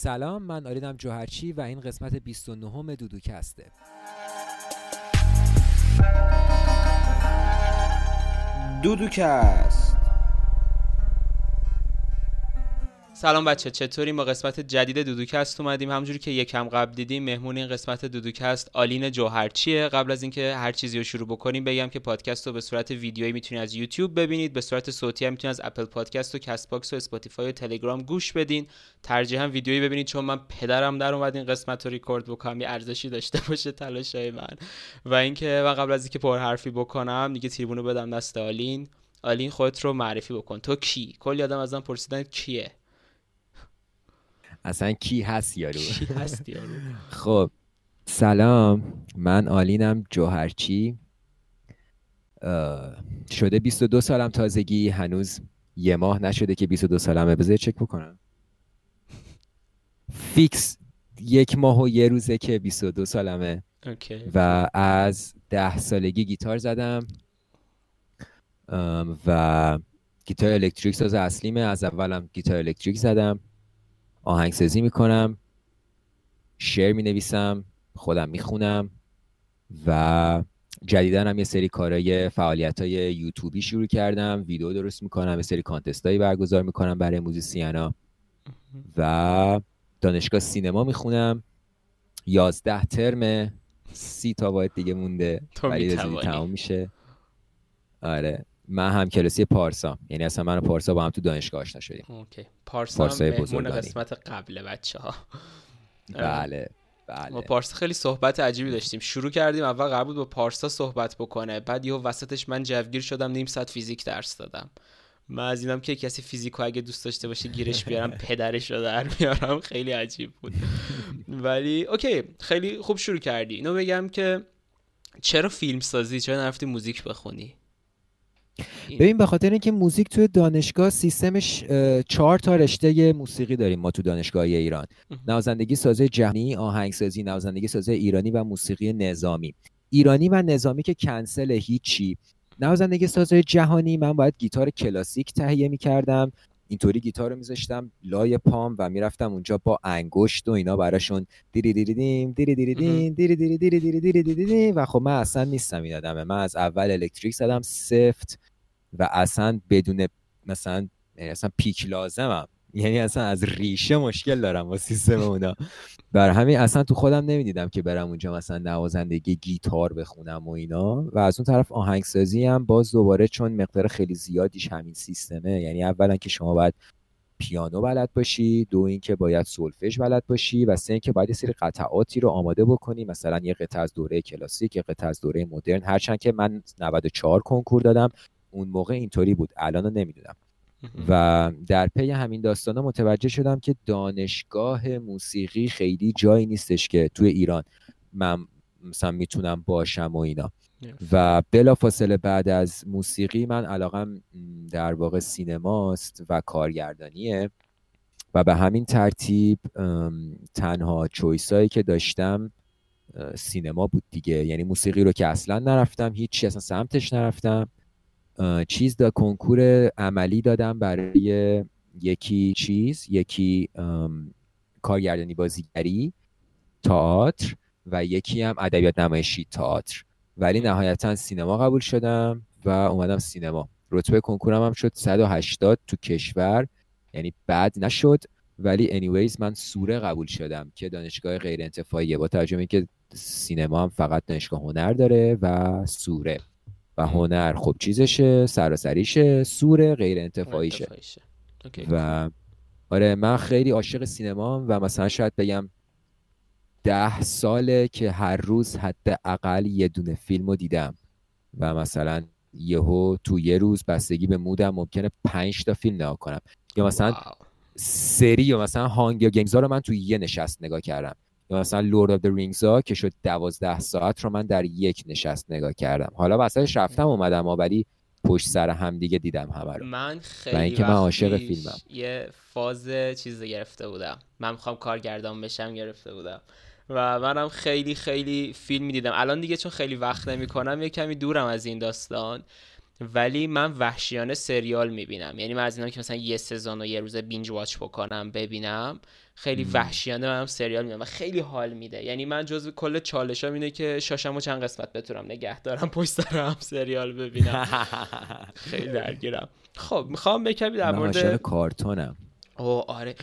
سلام من آلینم جوهرچی و این قسمت 29 دودوکسته. دودوکست. سلام بچه‌ها چطورین ما قسمت جدید دودوکست اومدیم. همونجوری که یکم قبل دیدیم مهمون این قسمت دودوکست آلین جوهرچیه. قبل از اینکه هر چیزی رو شروع بکنیم بگم که پادکست رو به صورت ویدیویی می‌تونید از یوتیوب ببینید. به صورت صوتی هم می‌تونید از اپل پادکست و کست باکس و اسپاتیفای و تلگرام گوش بدین. ترجیحاً ویدیویی ببینید چون من پدرم در اومد این قسمت رو ریکورد بکنم. یه ارزشی داشته باشه تلاشای من. و اینکه من قبل از اینکه پر حرفی بکنم دیگه تریبونو بدم دست آلین. آلین خودت رو معرفی بکن. تو کی؟ کلی آدم ازم پرسیدن کیه؟ اصلا کی هست یارو؟ کی هست یارو؟ خب سلام. من آلینم جوهرچی. شده 22 سالم تازگی. هنوز یه ماه نشده که 22 سالمه. بذار چک بکنم. فیکس یک ماه و یه روزه که 22 سالمه. okay. و از ده سالگی گیتار زدم. و گیتار الکتریک ساز اصلیمه. از اولم گیتار الکتریک زدم. آهنگسازی می‌کنم شعر می‌نویسم خودم می‌خونم و جدیدن هم یه سری کارهای فعالیت های یوتیوبی شروع کردم ویدیو درست می‌کنم یه سری contest هایی برگزار می‌کنم برای musician ا و دانشگاه سینما می‌خونم. یازده ترم سی تا واحد دیگه مونده. تو ولی. تمام میشه. آره. من هم کلاسی پارسا. یعنی اصلا من و پارسا با هم تو دانشگاه آشنا شدیم. اوکی. پارسا هم پارسای مهمون. قسمت قبل بچه ها بله. بله پارسا خیلی صحبت عجیبی داشتیم. شروع کردیم اول قرار بود با پارسا صحبت بکنه. بعد یهو وسطش من جوگیر شدم نیم ساعت فیزیک درس دادم. من از اینم که کسی فیزیکو اگه دوست داشته باشه گیرش بیارم پدرش رو در میارم خیلی عجیب بود. ولی okay خیلی خوب شروع کردی. اینو بگم که چرا فیلم سازی؟ چرا نرفتی موزیک بخونی؟ ببین به خاطر اینکه موزیک توی دانشگاه سیستمش چهار تا رشته موسیقی داریم ما تو دانشگاه ایران. نوازندگی سازه جهانی آهنگسازی نوازندگی سازه ایرانی و موسیقی نظامی. ایرانی و نظامی که کنسل هیچی. نوازندگی سازه جهانی من باید گیتار کلاسیک تهیه می‌کردم. اینطوری گیتار رو میذاشتم لای پام و می‌رفتم اونجا با انگشت و اینا براشون دیری دیری دیم دیری دیری دیم دیری دیری دیری دیری دیری و خب من اصلا نیستم این آدمه. من از اول الکتریک زدم سفت. و اصلا بدون مثلا یعنی اصلا پیک لازمم. یعنی اصلا از ریشه مشکل دارم با سیستم اونا. بر همین اصلا تو خودم نمی‌دیدم که برم اونجا مثلا نوازندگی گیتار بخونم و اینا. و از اون طرف آهنگسازی هم باز دوباره چون مقدار خیلی زیادیش همین سیستمه. یعنی اولا که شما باید پیانو بلد باشی دو اینکه باید سولفژ بلد باشی و سه اینکه باید یه سری قطعاتی رو آماده بکنی. مثلا یه قطعه از دوره کلاسیک یه قطعه از دوره مدرن. هرچند که من 94 کنکور دادم. اون موقع اینطوری بود. الان رو نمی‌دونم. و در پی همین داستانا متوجه شدم که دانشگاه موسیقی خیلی جایی نیستش که توی ایران من مثلا می‌تونم باشم و اینا. و بلافاصله بعد از موسیقی من علاقم در واقع سینماست و کارگردانیه. و به همین ترتیب تنها چویسایی که داشتم سینما بود دیگه. یعنی موسیقی رو که اصلا نرفتم هیچی اصلا سمتش نرفتم. چیز دا کنکور عملی دادم برای یکی چیز یکی کارگردانی بازیگری تئاتر و یکی هم ادبیات نمایشی تئاتر. ولی نهایتا سینما قبول شدم و اومدم سینما. رتبه کنکورم هم شد 180 تو کشور. یعنی بد نشد. ولی anyways من سوره قبول شدم که دانشگاه غیر انتفاعیه با به اینکه سینما هم فقط دانشگاه هنر داره و سوره. و هنر خب چیزشه سراسریشه سوره غیر انتفاعیشه. و آره من خیلی عاشق سینما و مثلا شاید بگم ده ساله که هر روز حداقل یه دونه فیلم رو دیدم. و مثلا یهو تو یه روز بستگی به مودم ممکنه پنج تا فیلم نگاه کنم. یا مثلا wow. سری یا مثلا Hunger Games ها رو من تو یه نشست نگاه کردم. یا مثلا Lord of the Rings ها که شد دوازده ساعت رو من در یک نشست نگاه کردم. حالا وسطش رفتم اومدم ولی پشت سر هم دیگه دیدم همه رو. من خیلی اینکه من عاشق فیلمم. یه فاز چیز گرفته بودم. من می‌خوام کارگردان بشم گرفته بودم. و منم خیلی خیلی فیلم می‌دیدم. الان دیگه چون خیلی وقت نمی‌کنم یه کمی دورم از این داستان. ولی من وحشیانه سریال می‌بینم. یعنی من از اینا که مثلا یه سزن و یه روز بینج واچ بکنم ببینم. خیلی وحشیانه من هم سریال میدم و خیلی حال میده. یعنی من جز کل چالشام اینه که شاشمو چند قسمت بتونم نگه دارم پشت سر هم سریال ببینم. خیلی درگیرم. خب می‌خوام بکمی در مورد کارتونم. او آره.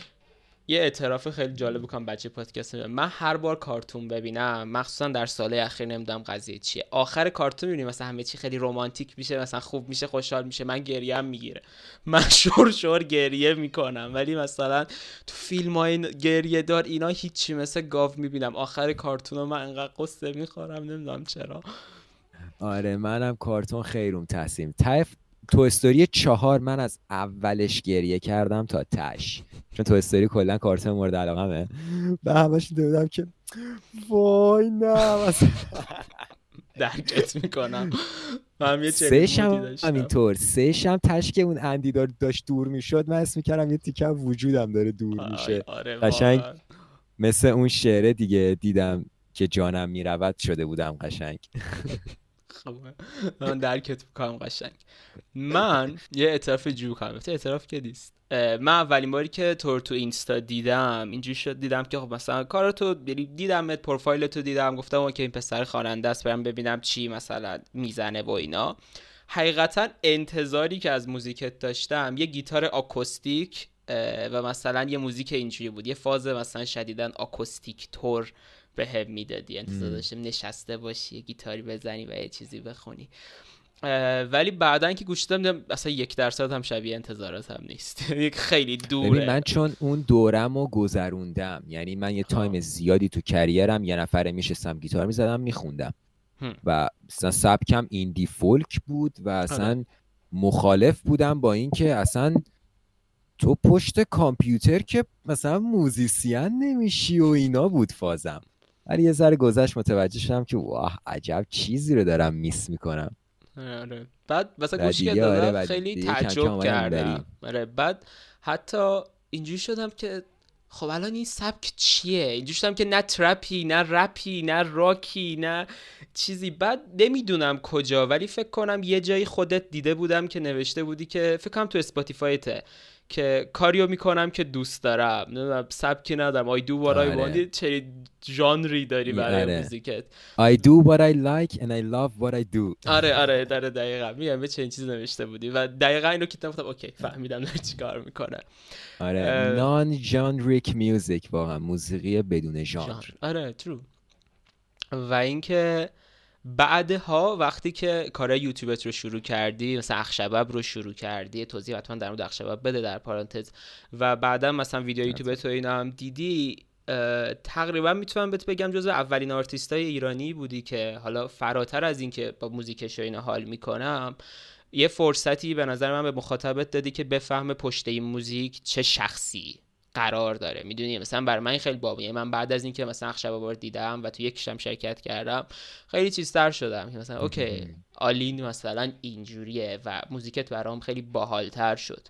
یه اعتراف خیلی جالب بکنم بچه پادکست من هر بار کارتون ببینم مخصوصا در ساله اخیر نمی‌دونم قضیه چیه. آخر کارتون می‌بینیم مثلا همه چی خیلی رومانتیک میشه مثلا خوب میشه خوشحال میشه من گریه می‌گیره. من شور شور گریه می‌کنم. ولی مثلا تو فیلم های گریه دار اینا هیچی مثل گاو می‌بینم. آخر کارتون من انقدر قصه می‌خورم نمی‌دونم چرا. آره منم کارتون خیروم تصمیم تایف تو استوری چهار من از اولش گریه کردم تا تش. چون تو استوری کلا کارتون مورد علاقمه. به همش دیدم که وای نه درکت می‌کنم. هم یه سهش هم همینطور سهش هم تشک اون اندی داشت دور می‌شد من اسم می‌کردم یه تیکه وجودم داره دور میشه. آره قشنگ مثل اون شعره دیگه دیدم که جانم می‌رود شده بودم قشنگ. من درکت بکنم قشنگ. من یه اعتراف بکنم کنم اعتراف که نیست. من اولین باری که تو تو اینستا دیدم اینجوری شد دیدم که خب مثلا کار تو یعنی دیدم پروفایل تو دیدم گفتم okay این پسر خواننده است برم ببینم چی مثلا می‌زنه و اینا. حقیقتا انتظاری که از موزیکت داشتم یه گیتار آکوستیک و مثلا یه موزیک اینجوری بود. یه فاز مثلا شدیدن آکوستیک تور به هم می‌دادی انتظار داشتم نشسته باشی گیتاری بزنی و یه چیزی بخونی. ولی بعدا که گوش دادم اصلا یک درصد هم شبیه انتظارات هم نیست. یک خیلی دوره. من چون اون دورم رو گذروندم یعنی من یه تایم زیادی تو career م یه نفره میشستم گیتار می‌زدم میخوندم. و مثلا سبکم indie folk بود و اصلا آره. مخالف بودم با اینکه اصلا تو پشت کامپیوتر که مثلا musician نمیشی و اینا بود فازم. ولی یه ذره گذشت متوجه شدم که wow عجب چیزی رو دارم miss می‌کنم. آره. بعد مثلا گوش کردم آره خیلی تعجب کردم. آره بعد حتی اینجوری شدم که خب الان این سبک چیه؟ اینجوری شدم که نه trap ی نه رپی نه راکی نه چیزی. بعد نمی‌دونم کجا ولی فکر کنم یه جایی خودت دیده بودم که نوشته بودی که فکر کنم تو اسپاتیفایته. که کاریو می‌کنم که دوست دارم. نمی‌دونم سبکی ندارم. I do what I want. چه ژانری داری برای آره. موزیکت. I do what I like and I love what I do. آره آره. داره دقیقا. میگم یه چنین چیزی نوشته بودی. و دقیقا اینو که گفتم okay فهمیدم داره چیکار می‌کنه. آره. non-genric music واقعا. موسیقی بدون ژانر. آره true و اینکه بعدها وقتی که کار یوتیوبت رو شروع کردی مثلا اخشبب رو شروع کردی توضیح حتما در مورد اخشبب بده در پارانتز و بعدا مثلا ویدیو یوتیوبت رو اینا هم دیدی تقریبا می‌تونم بهت بگم جزو اولین آرتیست های ایرانی بودی که حالا فراتر از اینکه با موزیکش اینا حال می‌کنم. یه فرصتی به نظر من به مخاطبت دادی که بفهمه پشت این موزیک چه شخصی. قرار داره. می‌دونی؟ مثلا برای من خیلی بابیه من بعد از اینکه مثلا اخشب بار دیدم و تو یکیشم شرکت کردم خیلی چیزتر شدم که مثلا okay آلین مثلا اینجوریه و موزیکت برام خیلی باحالتر شد.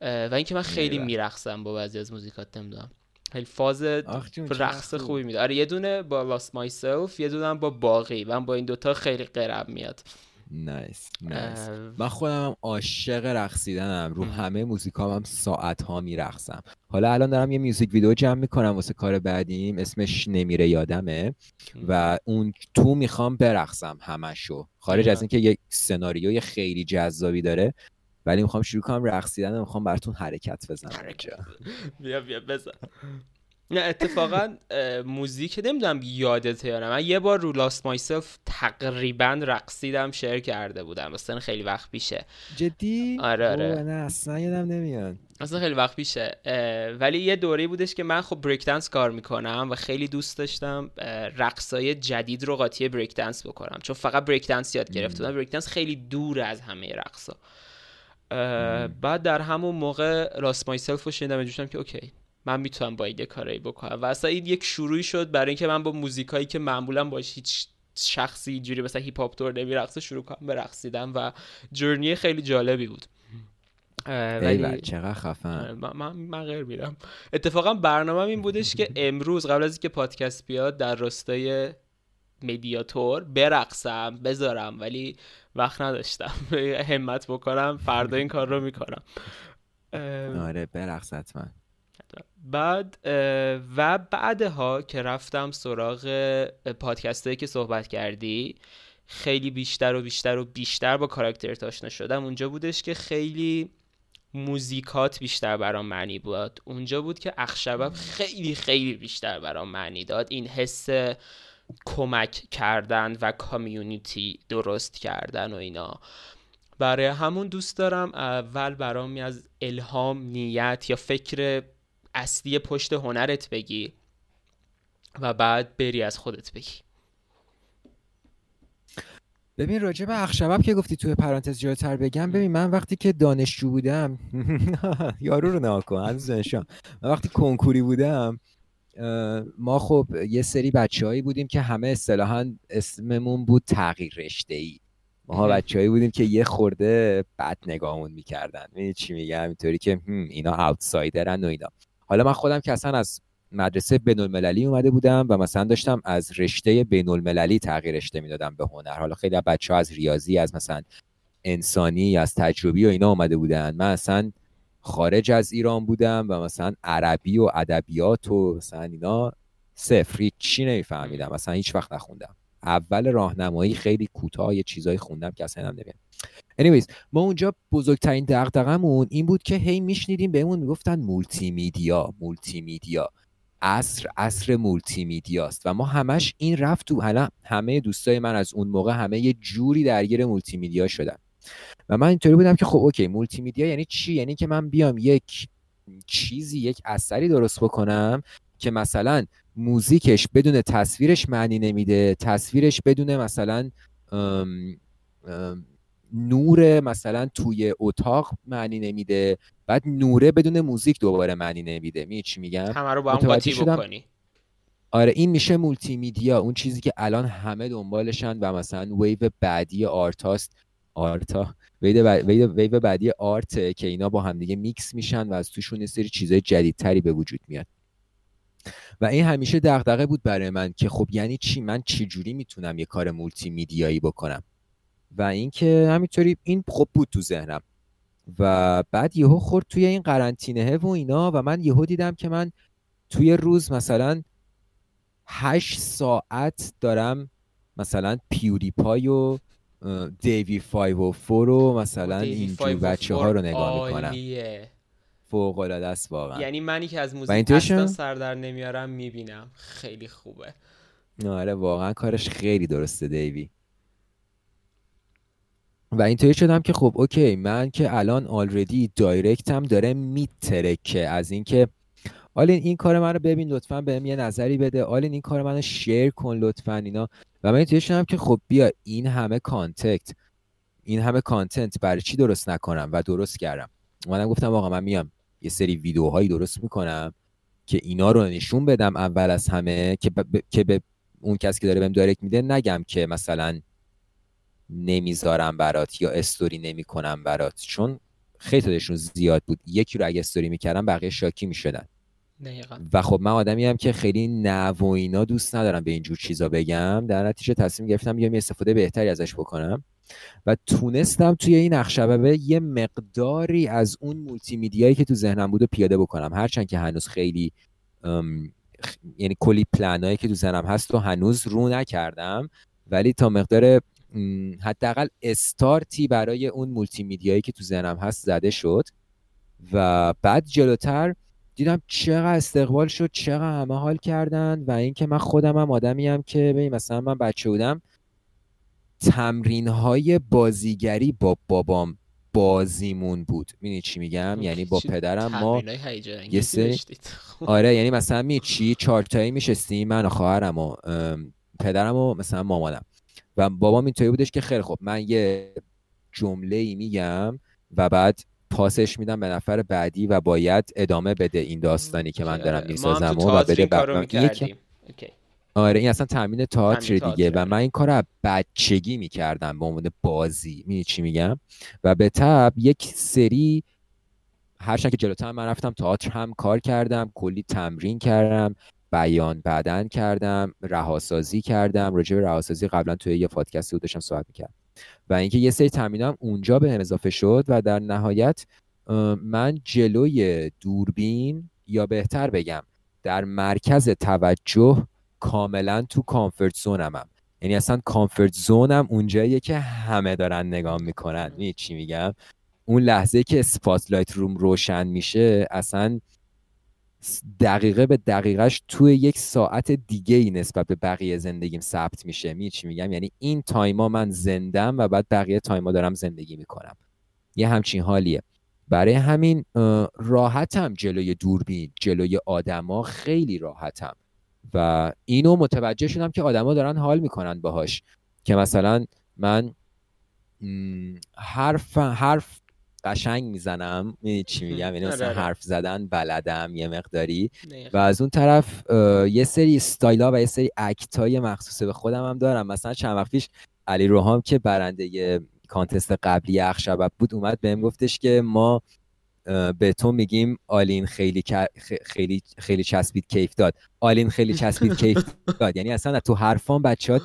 و اینکه من خیلی میرقصم با بعضی از موزیکات نمی‌دونم. خیلی فاز رقص خوبی میده. آره یه دونه با Lost Myself یه دونه با باقی. من با این دوتا خیلی قرم میاد. nice nice من خودم هم عاشق رقصیدنم. رو همه موزیکام هم ساعت ها میرقصم. حالا الان دارم یه music video جمع می‌کنم واسه کار بعدیم. اسمش نمیره یادمه. و اون تو می‌خوام برقصم همشو. خارج از اینکه یک سناریوی خیلی جذابی داره ولی می‌خوام شروع کنم رقصیدن می‌خوام براتون حرکت بزنم بیا بیا بزن. نه اتفاقا موزیک نمی‌دونم یادت یا نه. من یه بار رو لاست مایسلف تقریبا رقصیدم شعر کرده بودم. مثلا خیلی وقت پیشه. جدی؟ آره آره. نه اصلا یادم نمیاد. اصلا خیلی وقت پیشه. ولی یه دوره بودش که من خب بریک دنس کار می‌کنم و خیلی دوست داشتم رقصای جدید رو قاطی بریک دنس بکنم. چون فقط بریک دنس یاد گرفته بودم بریک دنس خیلی دور از همه رقصا بعد در همون موقع Lost Myself رو شنیدم که okay. من می‌تونم با یه کارایی بکنم. و اصلا این یک شروعی شد برای اینکه من با موزیکایی که معمولا باش هیچ شخصی اینجوری مثلا هیپ هاپ تور نمیرقصه شروع کنم به رقصیدن و journey خیلی جالبی بود. ولی چقدر خفن. من, من قر میدم. اتفاقا برنامه این بودش که امروز قبل از اینکه پادکست بیاد در راستای مدیاتور برقصم بذارم ولی وقت نداشتم. همت بکنم فردا این کار رو می‌کنم. آره برقص حتما. بعد و بعدها که رفتم سراغ پادکست که صحبت کردی خیلی بیشتر و بیشتر و بیشتر با کاراکتر آشنا شدم. اونجا بودش که خیلی موزیکات بیشتر برام معنی بود اونجا بود که اخشبب خیلی خیلی بیشتر برام معنی داد. این حس کمک کردن و کامیونیتی درست کردن و اینا. برای همون دوست دارم. اول برام از الهام نیت یا فکر اصلی پشت هنرت بگی و بعد بری از خودت بگی. ببین راجع به اخشبب که گفتی توی پرانتز جلوتر بگم ببین من وقتی که دانشجو بودم یارو رو نها کن هنوز من وقتی کنکوری بودم ما خب یه سری بچههایی بودیم که همه اصطلاحا اسممون بود تغییر رشته ای ما بچههایی بودیم که یه خورده بد نگاهمون می‌کردن. می‌دونی چی میگم؟ اینطوری که اینا اوتسایدرن و اینا. حالا من خودم که اصلا از مدرسه بین المللی اومده بودم و مثلا داشتم از رشته بین المللی تغییر رشته می‌دادم به هنر. حالا خیلی بچه ها از ریاضی از مثلا انسانی از تجربی و اینا اومده بودن. من اصلا خارج از ایران بودم و مثلا عربی و ادبیات و مثلا اینا صفر. چی نمیفهمیدم. مثلا هیچ وقت نخوندم. اول راهنمایی خیلی کوتاه یه چیزایی خوندم که اصلا هم نمیاد anyways ما اونجا بزرگترین دغدغمون این بود که هی میشنیدیم بهمون می‌گفتن multimedia multimedia عصر عصر مولتی میدیاست و ما همش این رفت تو حالا همه دوستای من از اون موقع همه یه جوری درگیر مولتی میدیا شدن. و من اینطوری بودم که خب okay multimedia یعنی چی؟ یعنی که من بیام یک چیزی یک اثری درست بکنم که مثلا موزیکش بدون تصویرش معنی نمیده تصویرش بدون مثلا نور مثلا توی اتاق معنی نمیده. بعد نوره بدون موزیک دوباره معنی نمیده. می چی میگم؟ همه رو با هم قاطی بکنی. آره این میشه مولتی میدیا اون چیزی که الان همه دنبالشن و مثلا ویو بعدی art است art ا wave بعدی art که اینا با همدیگه میکس میشن و از توشون یه سری چیزای جدیدتری به وجود میاد. و این همیشه دغدغه بود برای من که خب یعنی چی؟ من چی جوری می‌تونم یه کار مولتی میدیایی بکنم؟ و اینکه همینطوری این خب بود تو ذهنم. و بعد یهو خورد توی این قرنطینه و اینا و من یهو دیدم که من توی روز مثلا هشت ساعت دارم مثلا PewDiePie و Davie504 و مثلا اینجور بچه ها رو نگاه می‌کنم. فوق العاده است واقعا. یعنی منی که از موزیک اصلا سر در نمیارم می‌بینم. خیلی خوبه. آره واقعا کارش خیلی درسته Davie. و اینطوری شدم که خب okay من که الان already direct م داره میترکه. از اینکه آلین این کار من رو ببین لطفا بهم یه نظری بده. آلین این کار منو share کن لطفا اینا. و من اینطوری شدم که خب بیا این همه contact این همه content برای چی درست نکنم و درست کردم؟ منم گفتم آقا من میام یه سری ویدیوهایی درست می‌کنم که اینا رو نشون بدم اول از همه که, به اون کسی که داره بهم direct میده نگم که مثلا نمی‌ذارم برات یا استوری نمی‌کنم برات. چون خیلی تعدادشون زیاد بود. یکی رو اگه استوری می‌کردم بقیه شاکی می‌شدن. و خب من آدمی هم که خیلی نه و اینا دوست ندارم به اینجور چیزا بگم. در نتیجه تصمیم گرفتم یه استفاده بهتری ازش بکنم. و تونستم توی این نقشبه یه مقداری از اون مولتی میدیایی که تو ذهنم بود و پیاده بکنم. هرچند که هنوز خیلی یعنی کلی پلنایی که تو ذهنم هست و هنوز رو نکردم. ولی تا مقدار حداقل استارتی برای اون مولتی میدیایی که تو ذهنم هست زده شد و بعد جلوتر دیدم چقدر استقبال شد چقدر همه حال کردن و اینکه من خودم هم آدمی هم که ببین مثلا من بچه بودم تمرین های بازیگری با بابام بازیمون بود. می‌دونی چی میگم؟ یعنی با پدرم ما یه سری آره یعنی مثلا می چی؟ چارتایی میشستیم من و خواهرم و پدرم و مثلا مامانم. و بابام اینطوری بودش که خیلی خب من یه جمله ای میگم و بعد پاسش میدم به نفر بعدی و باید ادامه بده این داستانی که من دارم می‌سازم و, بده بعد آره این اصلا تامین تئاتر دیگه و من این کار رو بچگی می‌کردم به عنوان بازی. می چی میگم؟ و به تب یک سری هرچند که جلوتر من رفتم تئاتر هم کار کردم کلی تمرین کردم. بیان بدن کردم رهاسازی کردم. راجع به رهاسازی قبلا توی یه پادکست بود داشتم صحبت می‌کردم. و اینکه یه سری تمرینام اونجا به اضافه شد و در نهایت من جلوی دوربین یا بهتر بگم در مرکز توجه کاملا تو comfort zone مم یعنی اصلا comfort zone م اونجاییه که همه دارن نگاه می‌کنن. می چی میگم؟ اون لحظه که spotlight روم روشن میشه اصلا دقیقه به دقیقهش توی یک ساعت دیگه ای نسبت به بقیه زندگیم ثبت میشه. می چی میگم؟ یعنی این time ا من زندم و بعد بقیه time ا دارم زندگی می‌کنم. یه همچین حالیه. برای همین راحتم جلوی دوربین جلوی آدما خیلی راحتم. و اینو متوجه شدم که آدما دارن حال می‌کنن باهاش. که مثلا من حرف حرف قشنگ می‌زنم. می‌دونی چی میگم؟ یعنی مثلا آره، آره. حرف زدن بلدم یه مقداری. و از اون طرف یه سری استایلا و یه سری اکتای مخصوص به خودم هم دارم. مثلا چند وقت پیش علی روحام که برنده کانتست قبلی اخشبب بود اومد بهم گفتش که ما به تو میگیم آلین خیلی خیلی خیلی چسبید کیف داد. آلین خیلی چسبید کیف داد. یعنی اصلا تو حرفان بچه‌ها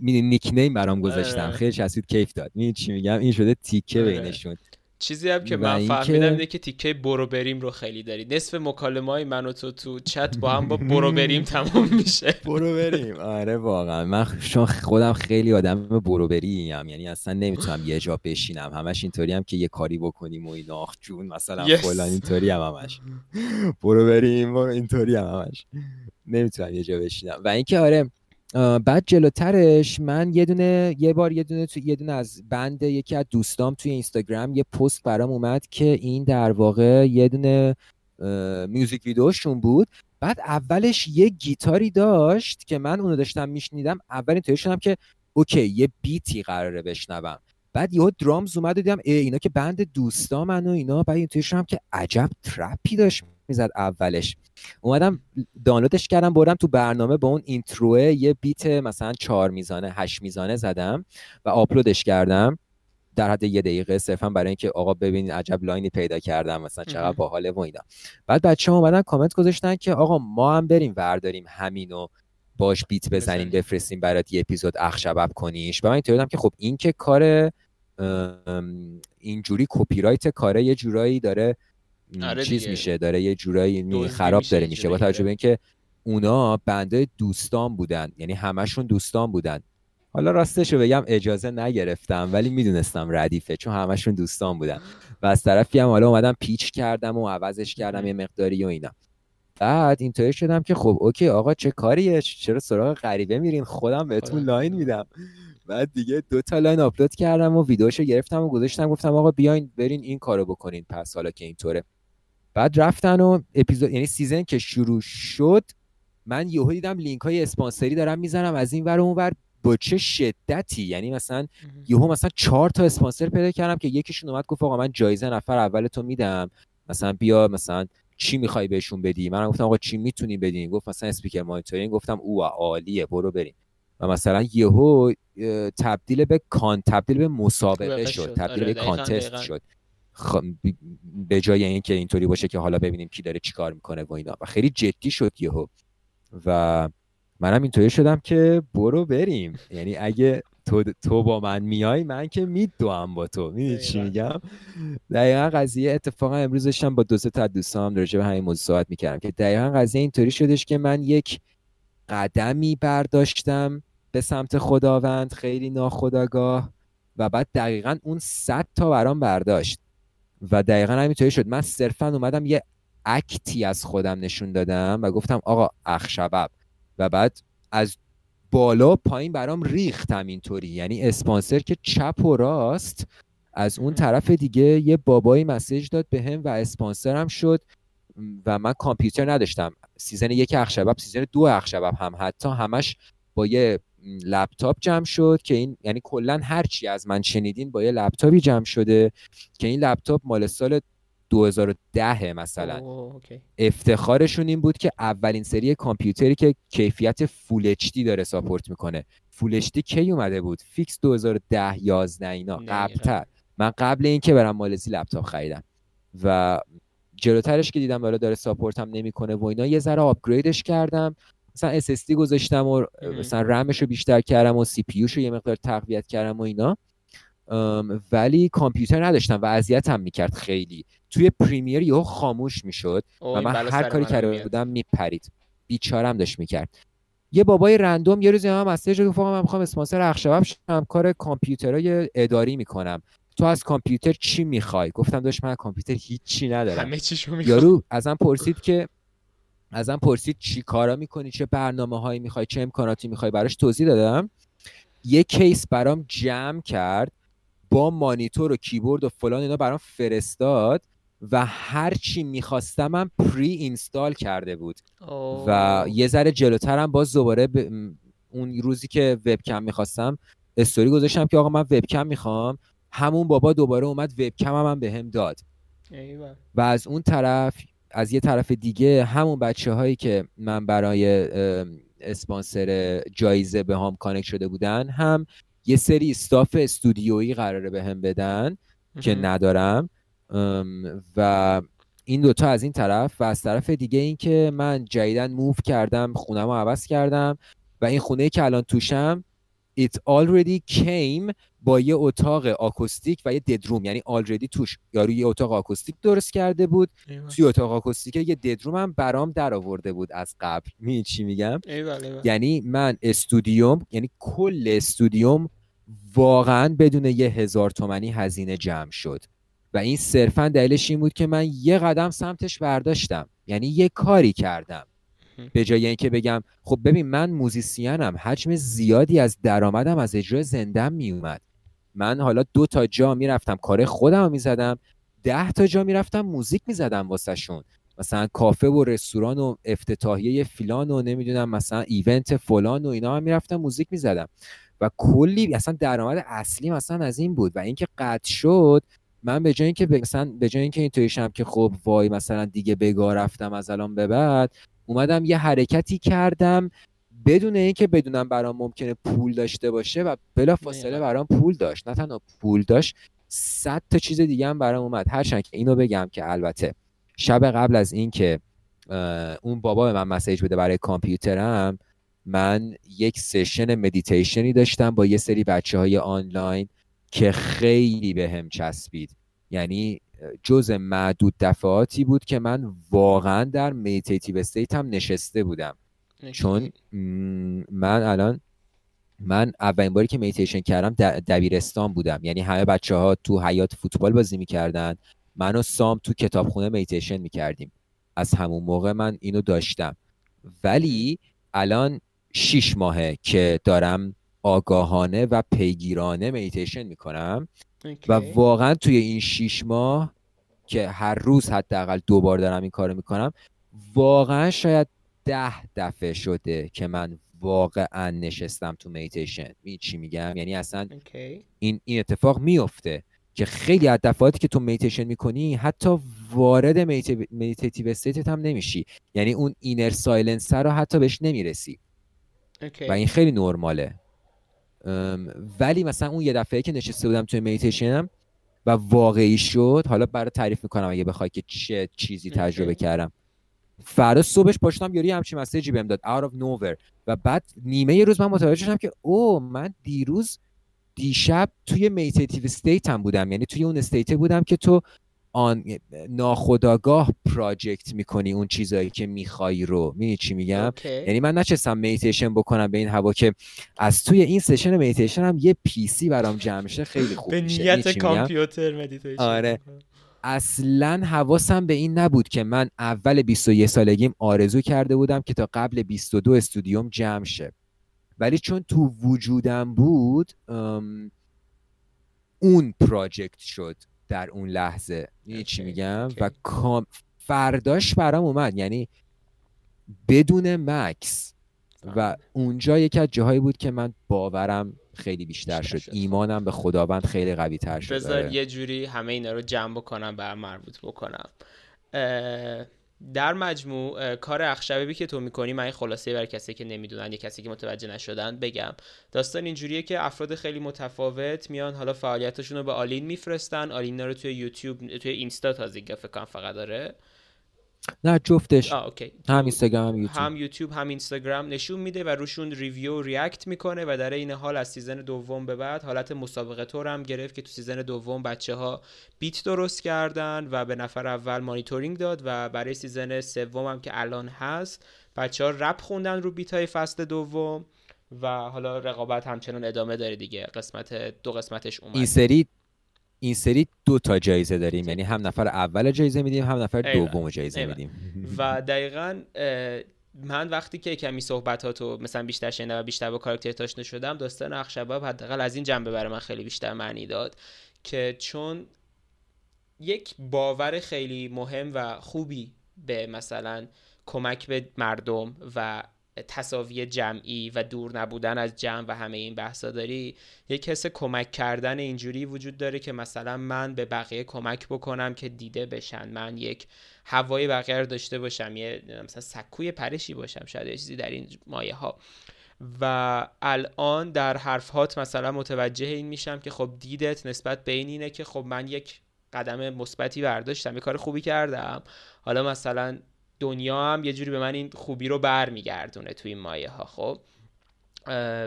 می نیکنیم برام گذاشتم. آره. خیلی چسبید کیف داد. می چی میگم؟ این شده تیکه آره. بینشون. چیزی هم که من فهمیدم اینه که تیکه برو بریم رو خیلی داری. نصف مکالمه های من و تو تو چت با هم با برو بریم تمام میشه. برو بریم. آره واقعا. من چون خودم خیلی آدم برو بریم. یعنی اصلا نمی‌تونم یه جا بشینم. همش اینطوری هم که یه کاری بکنیم و این آخ جون مثلا yes. فلان اینطوری هم همش. برو بریم برو اینطوری هم همش. نمی‌تونم یه جا بشینم. و اینکه آره بعد جلوترش من یه دونه یه بار یه دونه تو یه دونه از بند یکی از دوستام توی اینستاگرام یه پست برام اومد که این در واقع یه دونه music video شون بود. بعد اولش یه گیتاری داشت که من اونو داشتم میشنیدم. اول اینطوری شدم که okay یه beat ی قراره بشنوم. بعد یهو drums اومد و دیدم اینا که band دوستا من و اینا. بعد اینطوری شدم که عجب trap ی داشت. می‌زد اولش. اومدم دانلودش کردم بردم تو برنامه با اون intro ه یه beat مثلا چهار میزانه هشت میزانه زدم و آپلودش کردم. در حد یه دقیقه صرفا برای اینکه آقا ببینید عجب line ی پیدا کردم مثلا چقدر باحاله و اینا. بعد بچه ها اومدن کامنت گذاشتن که آقا ما هم بریم ورداریم همینو باش بیت بزنیم بفرستیم برات یه اپیزود اخشبب کنیش و من اینطوری که خب این که کار اینجوری کپی رایت کاره یه جورایی داره آره چیز میشه داره یه جورایی می خراب داره میشه. با توجه به اینکه اونا بنده دوستان بودن یعنی همشون دوستان بودن. حالا راستش رو بگم اجازه نگرفتم ولی می‌دونستم ردیفه چون همشون دوستان بودن. و از طرفی هم حالا اومدم pitch کردم و عوضش کردم یه مقداری و اینا. بعد اینطوری شدم که خب okay آقا چه کاریه؟ چرا سراغ غریبه میرین؟ خودم بهتون. line میدم. بعد دیگه دو تا line آپلود کردم و ویدیوشو گرفتم و گذاشتم. گفتم آقا بیاین برین این کارو بکنین پس حالا که اینطوره. بعد رفتن و اپیزود یعنی season که شروع شد من یهو دیدم لینک های اسپانسری دارم می‌زنم از این ور اون ور با چه شدتی. یعنی مثلا یهو مثلا چهار تا اسپانسر پیدا کردم که یکیشون اومد گفت آقا من جایزه نفر اول تو میدم. مثلا بیا مثلا چی می‌خوای بهشون بدی؟ من گفتم آقا چی می‌تونی بدین گفت مثلا اسپیکر مانیتورینگ. گفتم او عالیه برو بریم. و مثلا یهو تبدیل به کان تبدیل به مسابقه شد. تبدیل به کانتست آره، شد به جای اینکه اینطوری باشه که حالا ببینیم کی داره چیکار می‌کنه و اینا. و خیلی جدی شد یهو. و منم اینطوری شدم که برو بریم. یعنی اگه تو, تو با من میای من که میدوام با تو. می‌دونی چی میگم؟ دقیقا قضیه اتفاقا امروز داشتم با دو تا دوستام راجع به همین موضوع صحبت می‌کردم که دقیقا قضیه اینطوری شدش که من یک قدمی برداشتم به سمت خداوند خیلی ناخداگاه و بعد دقیقا اون صد تا برام برداشت. و دقیقا همینطوری شد. من صرفا اومدم یه act ی از خودم نشون دادم و گفتم آقا اخشبب و بعد از بالا پایین برام ریختم اینطوری یعنی اسپانسر که چپ و راست از اون طرف دیگه یه بابایی message داد به هم و اسپانسرم شد. و من کامپیوتر نداشتم. season یک اخشبب season دو اخشبب هم. حتی همش با یه لپتاپ جمع شد که این یعنی کلا هرچی از من شنیدین با یه لپتاپی جمع شده که این لپتاپ مال سال 2010 مثلا. افتخارشون این بود که اولین سری کامپیوتری که کیفیت full HD داره ساپورت می‌کنه. full HD کی اومده بود؟ fix 2010 11 اینا. قبلتر. من قبل اینکه برم مالزی لپتاپ خریدم. و جلوترش که دیدم بالا داره ساپورت هم نمی‌کنه و اینا یه ذره upgrade ش کردم. مثلا SSD گذاشتم و مثلا رمش رو بیشتر کردم و CPU رو یه مقدار تقویت کردم و اینا. ولی کامپیوتر نداشتم و اذیتم می‌کرد خیلی. توی پریمیر یهو خاموش می‌شد و من هر کاری کرده بودم میپرید. بیچارم داشت می‌کرد. یه بابای رندوم یه روزی هم مسیج گفت من می‌خوام اسپانسر اخشباب شم کار کامپیوترهای اداری می‌کنم. تو از کامپیوتر چی می‌خوای؟ گفتم داشت من کامپیوتر هیچی ندارم. همه چیشو یارو ازم پرسید که ازم پرسید چی کارا می‌کنی؟ چه برنامه هایی می‌خوای؟ چه امکاناتی می‌خوای براش توضیح دادم. یه کیس برام جمع کرد با مانیتور و کیبورد و فلان اینا برام فرستاد و هر چی می‌خواستم من پری اینستال کرده بود. و یه ذره جلوترم باز دوباره اون روزی که وبکم می‌خواستم استوری گذاشتم که آقا من وبکم می‌خوام. همون بابا دوباره اومد وبکم هم, هم به هم داد و از اون طرف از یه طرف دیگه همون بچه هایی که من برای اسپانسر جایزه به هم connect شده بودن هم یه سری stuff استودیویی قراره به هم بدن که ندارم. و این دوتا از این طرف و از طرف دیگه این که من جدیدن move کردم خونم رو عوض کردم و این خونه که الان توشم it already came با یه اتاق آکوستیک و یه dead room. یعنی already توش یارو یه اتاق آکوستیک درست کرده بود. توی اتاق آکوستیک یه ددروم هم برام در آورده بود از قبل. می چی میگم؟ یعنی من استودیوم یعنی کل استودیوم واقعا بدون یه هزار تومنی هزینه جمع شد. و این صرفا دلیلش این بود که من یه قدم سمتش برداشتم. یعنی یه کاری کردم. به جای اینکه بگم خب ببین من موزیسینم حجم زیادی از درآمدم از اجرای زندم میومد. من حالا دو تا جا می‌رفتم کار خودم رو می‌زدم ده تا جا می‌رفتم موزیک می‌زدم واسهشون. مثلا کافه و رستوران و افتتاحیه فلان و نمی‌دونم مثلا ایونت فلان و اینا هم می‌رفتم موزیک می‌زدم. و کلی اصلا درآمد اصلی مثلا از این بود. و اینکه قطع شد من به جای اینکه مثلا به جای اینکه اینطوری که خب وای مثلا دیگه بگاه رفتم از الان به بعد اومدم یه حرکتی کردم بدون اینکه بدونم برام ممکنه پول داشته باشه و بلا فاصله برام پول داشت. نه تنها پول داشت صد تا چیز دیگه هم برام اومد. هرچند که اینو بگم که البته شب قبل از اینکه اون بابا به من message بده برای کامپیوترم من یک session مدیتیشنی داشتم با یه سری بچه های آنلاین که خیلی بهم چسبید. یعنی جز معدود دفعاتی بود که من واقعا در meditative state هم نشسته بودم. چون من الان من اولین باری که میتیشن کردم دبیرستان بودم. یعنی همه بچه ها تو حیات فوتبال بازی می‌کردن. من و سام تو کتابخونه میتیشن می‌کردیم. از همون موقع من اینو داشتم. ولی الان شیش ماهه که دارم آگاهانه و پیگیرانه میتیشن می‌کنم. و واقعا توی این شیش ماه که هر روز حداقل دو بار دارم این کارو می‌کنم واقعا شاید ده دفعه شده که من واقعا نشستم تو مدیتیشن می‌دونی چی میگم؟ یعنی اصلا این این اتفاق میفته که خیلی از دفعاتی که تو مدیتیشن می‌کنی حتی وارد meditative state ت هم نمیشی. یعنی اون inner silence رو حتی بهش نمی‌رسی. و این خیلی نرماله. ولی مثلا اون یه دفعه که نشسته بودم توی مدیتیشنم و واقعی شد حالا برای تعریف می‌کنم اگه بخوای که چه چیزی تجربه کردم. فردا صبحش پاشدم یارو همچین message ی بهم داد out of nowhere. و بعد نیمه یه روز من متوجه شدم که oh من دیروز دیشب توی meditative state هم بودم. یعنی توی اون state بودم که تو اون ناخودآگاه project می‌کنی اون چیزایی که می‌خوای رو. می‌دونی چی میگم؟ یعنی من نشستم مدیتیشن بکنم به این هوا که از توی این session مدیتیشن هم یه PC برام جمع شه خیلی خوب به نیت کامپیوتر مدیتیشن آره. اصلا حواسم به این نبود که من اول 21 سالگیم آرزو کرده بودم که تا قبل 22 استودیوم جمع شه. ولی چون تو وجودم بود اون پراجکت شد. در اون لحظه. این چی میگم؟ و فرداش برام اومد. یعنی بدون مکس. و اونجا یکی از جاهایی بود که من باورم خیلی بیشتر شد. ایمانم به خداوند خیلی قوی تر شد. بذار آره. یه جوری همه اینا رو جمع بکنم بر مربوط بکنم. در مجموع کار اخشبی که تو می‌کنی من خلاصه برای کسی که نمی‌دونن یا کسی که متوجه نشدن بگم. داستان اینجوریه که افراد خیلی متفاوت میان حالا فعالیتشون رو به آلین میفرستن. آلین رو توی یوتیوب توی اینستا تازگی فکر فقط داره. نه جفتش. OK. هم اینستاگرام هم یوتیوب. هم یوتیوب هم اینستاگرام نشون میده و روشون review و react می‌کنه و در این حال از season دوم به بعد حالت مسابقه طور هم گرفت که تو season دوم بچه ها بیت درست کردن و به نفر اول مانیتورینگ داد و برای season سوم هم که الان هست بچه ها رپ خوندن رو بیت های فصل دوم و حالا رقابت همچنان ادامه داره دیگه. قسمت دو قسمتش اومد. این سری این سری دو تا جایزه داریم یعنی هم نفر اول جایزه میدیم هم نفر. دوم جایزه. میدیم و دقیقا من وقتی که کمی صحبتاتو مثلا بیشتر شنیدم و بیشتر با کاراکتر آشنا شدم داستان اخشباب حداقل از این جنبه برای من خیلی بیشتر معنی داد که چون یک باور خیلی مهم و خوبی به مثلا کمک به مردم و تصاوی جمعی و دور نبودن از جمع و همه این بحثا داری یک حس کمک کردن اینجوری وجود داره که مثلا من به بقیه کمک بکنم که دیده بشن. من یک هوای بقیه داشته باشم یه مثلا سکوی پرشی باشم شاید یه چیزی در این مایه ها. و الان در حرفهات مثلا متوجه این میشم که خب دیدت نسبت به این اینه که خب من یک قدم مثبتی برداشتم یه کار خوبی کردم. حالا مثلا دنیا هم یه جوری به من این خوبی رو برمیگردونه توی این مایه ها خب؟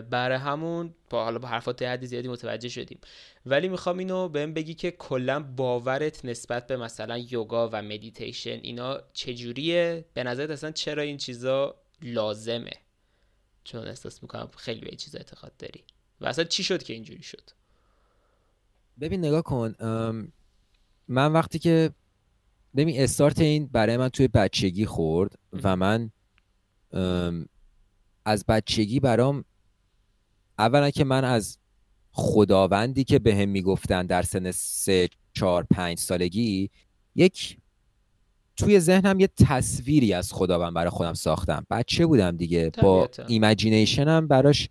برای همون با حالا با حرفات حدی زیادی متوجه شدیم. ولی می‌خوام اینو بهم بگی که کلا باورت نسبت به مثلا یوگا و مدیتیشن اینا چجوریه؟ به نظرت اصلا چرا این چیزا لازمه؟ چون احساس می‌کنم خیلی به چیزا اعتقاد داری. و اصلا چی شد که اینجوری شد؟ ببین نگاه کن من وقتی که ببین استارت این برای من توی بچگی خورد و من از بچگی برام اولا که من از خداوندی که به هم می‌گفتن در سن سه چهار پنج سالگی یک توی ذهنم یه تصویری از خداوند برای خودم ساختم. بچه بودم دیگه. با طبیعتا. ایمیجینیشنم براش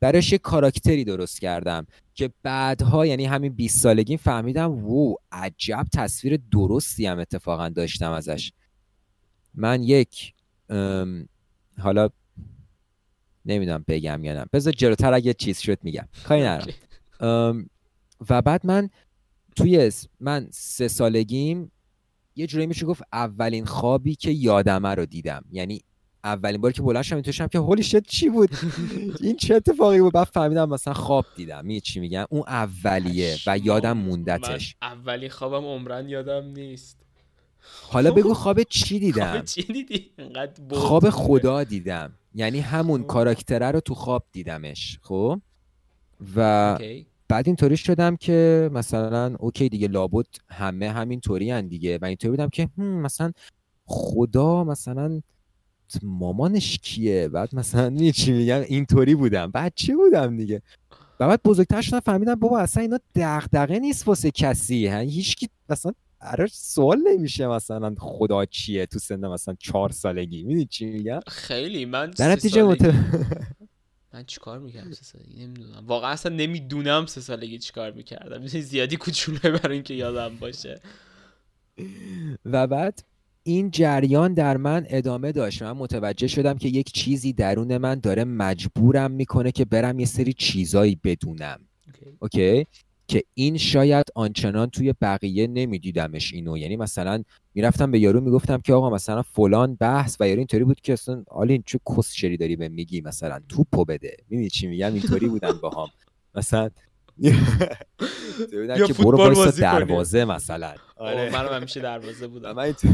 براش یه کاراکتری درست کردم که بعدها یعنی همین 20 سالگی فهمیدم وو عجب تصویر درستی هم اتفاقا داشتم ازش. من یک ام، حالا نمی‌دونم بگم یا نه. بذار جلوتر اگه چیز شد میگم. کاری. ام، و بعد من توی من سه سالگیم یه جوری میشه گفت اولین خوابی که یادمه رو دیدم. یعنی اولین باری که بلند شدم اینطور شدم که هولی شد چی بود؟ این چه اتفاقی بود؟ بعد فهمیدم مثلا خواب دیدم. می چی میگم؟ اون اولیه و یادم موندتش. من اولی خوابم عمرن یادم نیست. حالا بگو خواب چی دیدم؟ خواب چی دیدی. خواب خدا دیدم. یعنی همون کاراکتره رو تو خواب دیدمش. خب؟ و. بعد اینطوری شدم که مثلا اوکی دیگه لابد همه همین طوری دیگه. و اینطوری بودم که مثلا خدا مثلا مامانش کیه؟ بعد مثلا چی میگم اینطوری بودم. بچه بودم دیگه؟ و بعد بزرگتر شدم فهمیدم بابا اصلا اینا دغدغه نیست واسه کسی. یعنی هیچکی مثلا براش سوال نمیشه مثلا خدا چیه تو سن مثلا چهار سالگی. می‌دونی چی میگم؟ خیلی. من در نتیجه مت... من چیکار می‌کردم سه سالگی؟ نمی‌دونم. واقعا اصلا نمی‌دونم سه سالگی چیکار می‌کردم. زیادی کوچولوه برای اینکه یادم باشه. و بعد این جریان در من ادامه داشت من متوجه شدم که یک چیزی درون من داره مجبورم می‌کنه که برم یه سری چیزایی بدونم. OK. OK؟ که این شاید آنچنان توی بقیه نمیدیدمش اینو. یعنی مثلا می‌رفتم به یارو می‌گفتم که آقا مثلا فلان بحث و یارو اینطوری بود که اصلا آلین چه کسشری داری به میگی مثلا توپو بده. می‌دونی چی میگم؟ اینطوری بودن باهام. مثلا یا که برو فوتبال وایسا بازی کنی. دروازه مثلا آره. منم همیشه دروازه بودم من تو...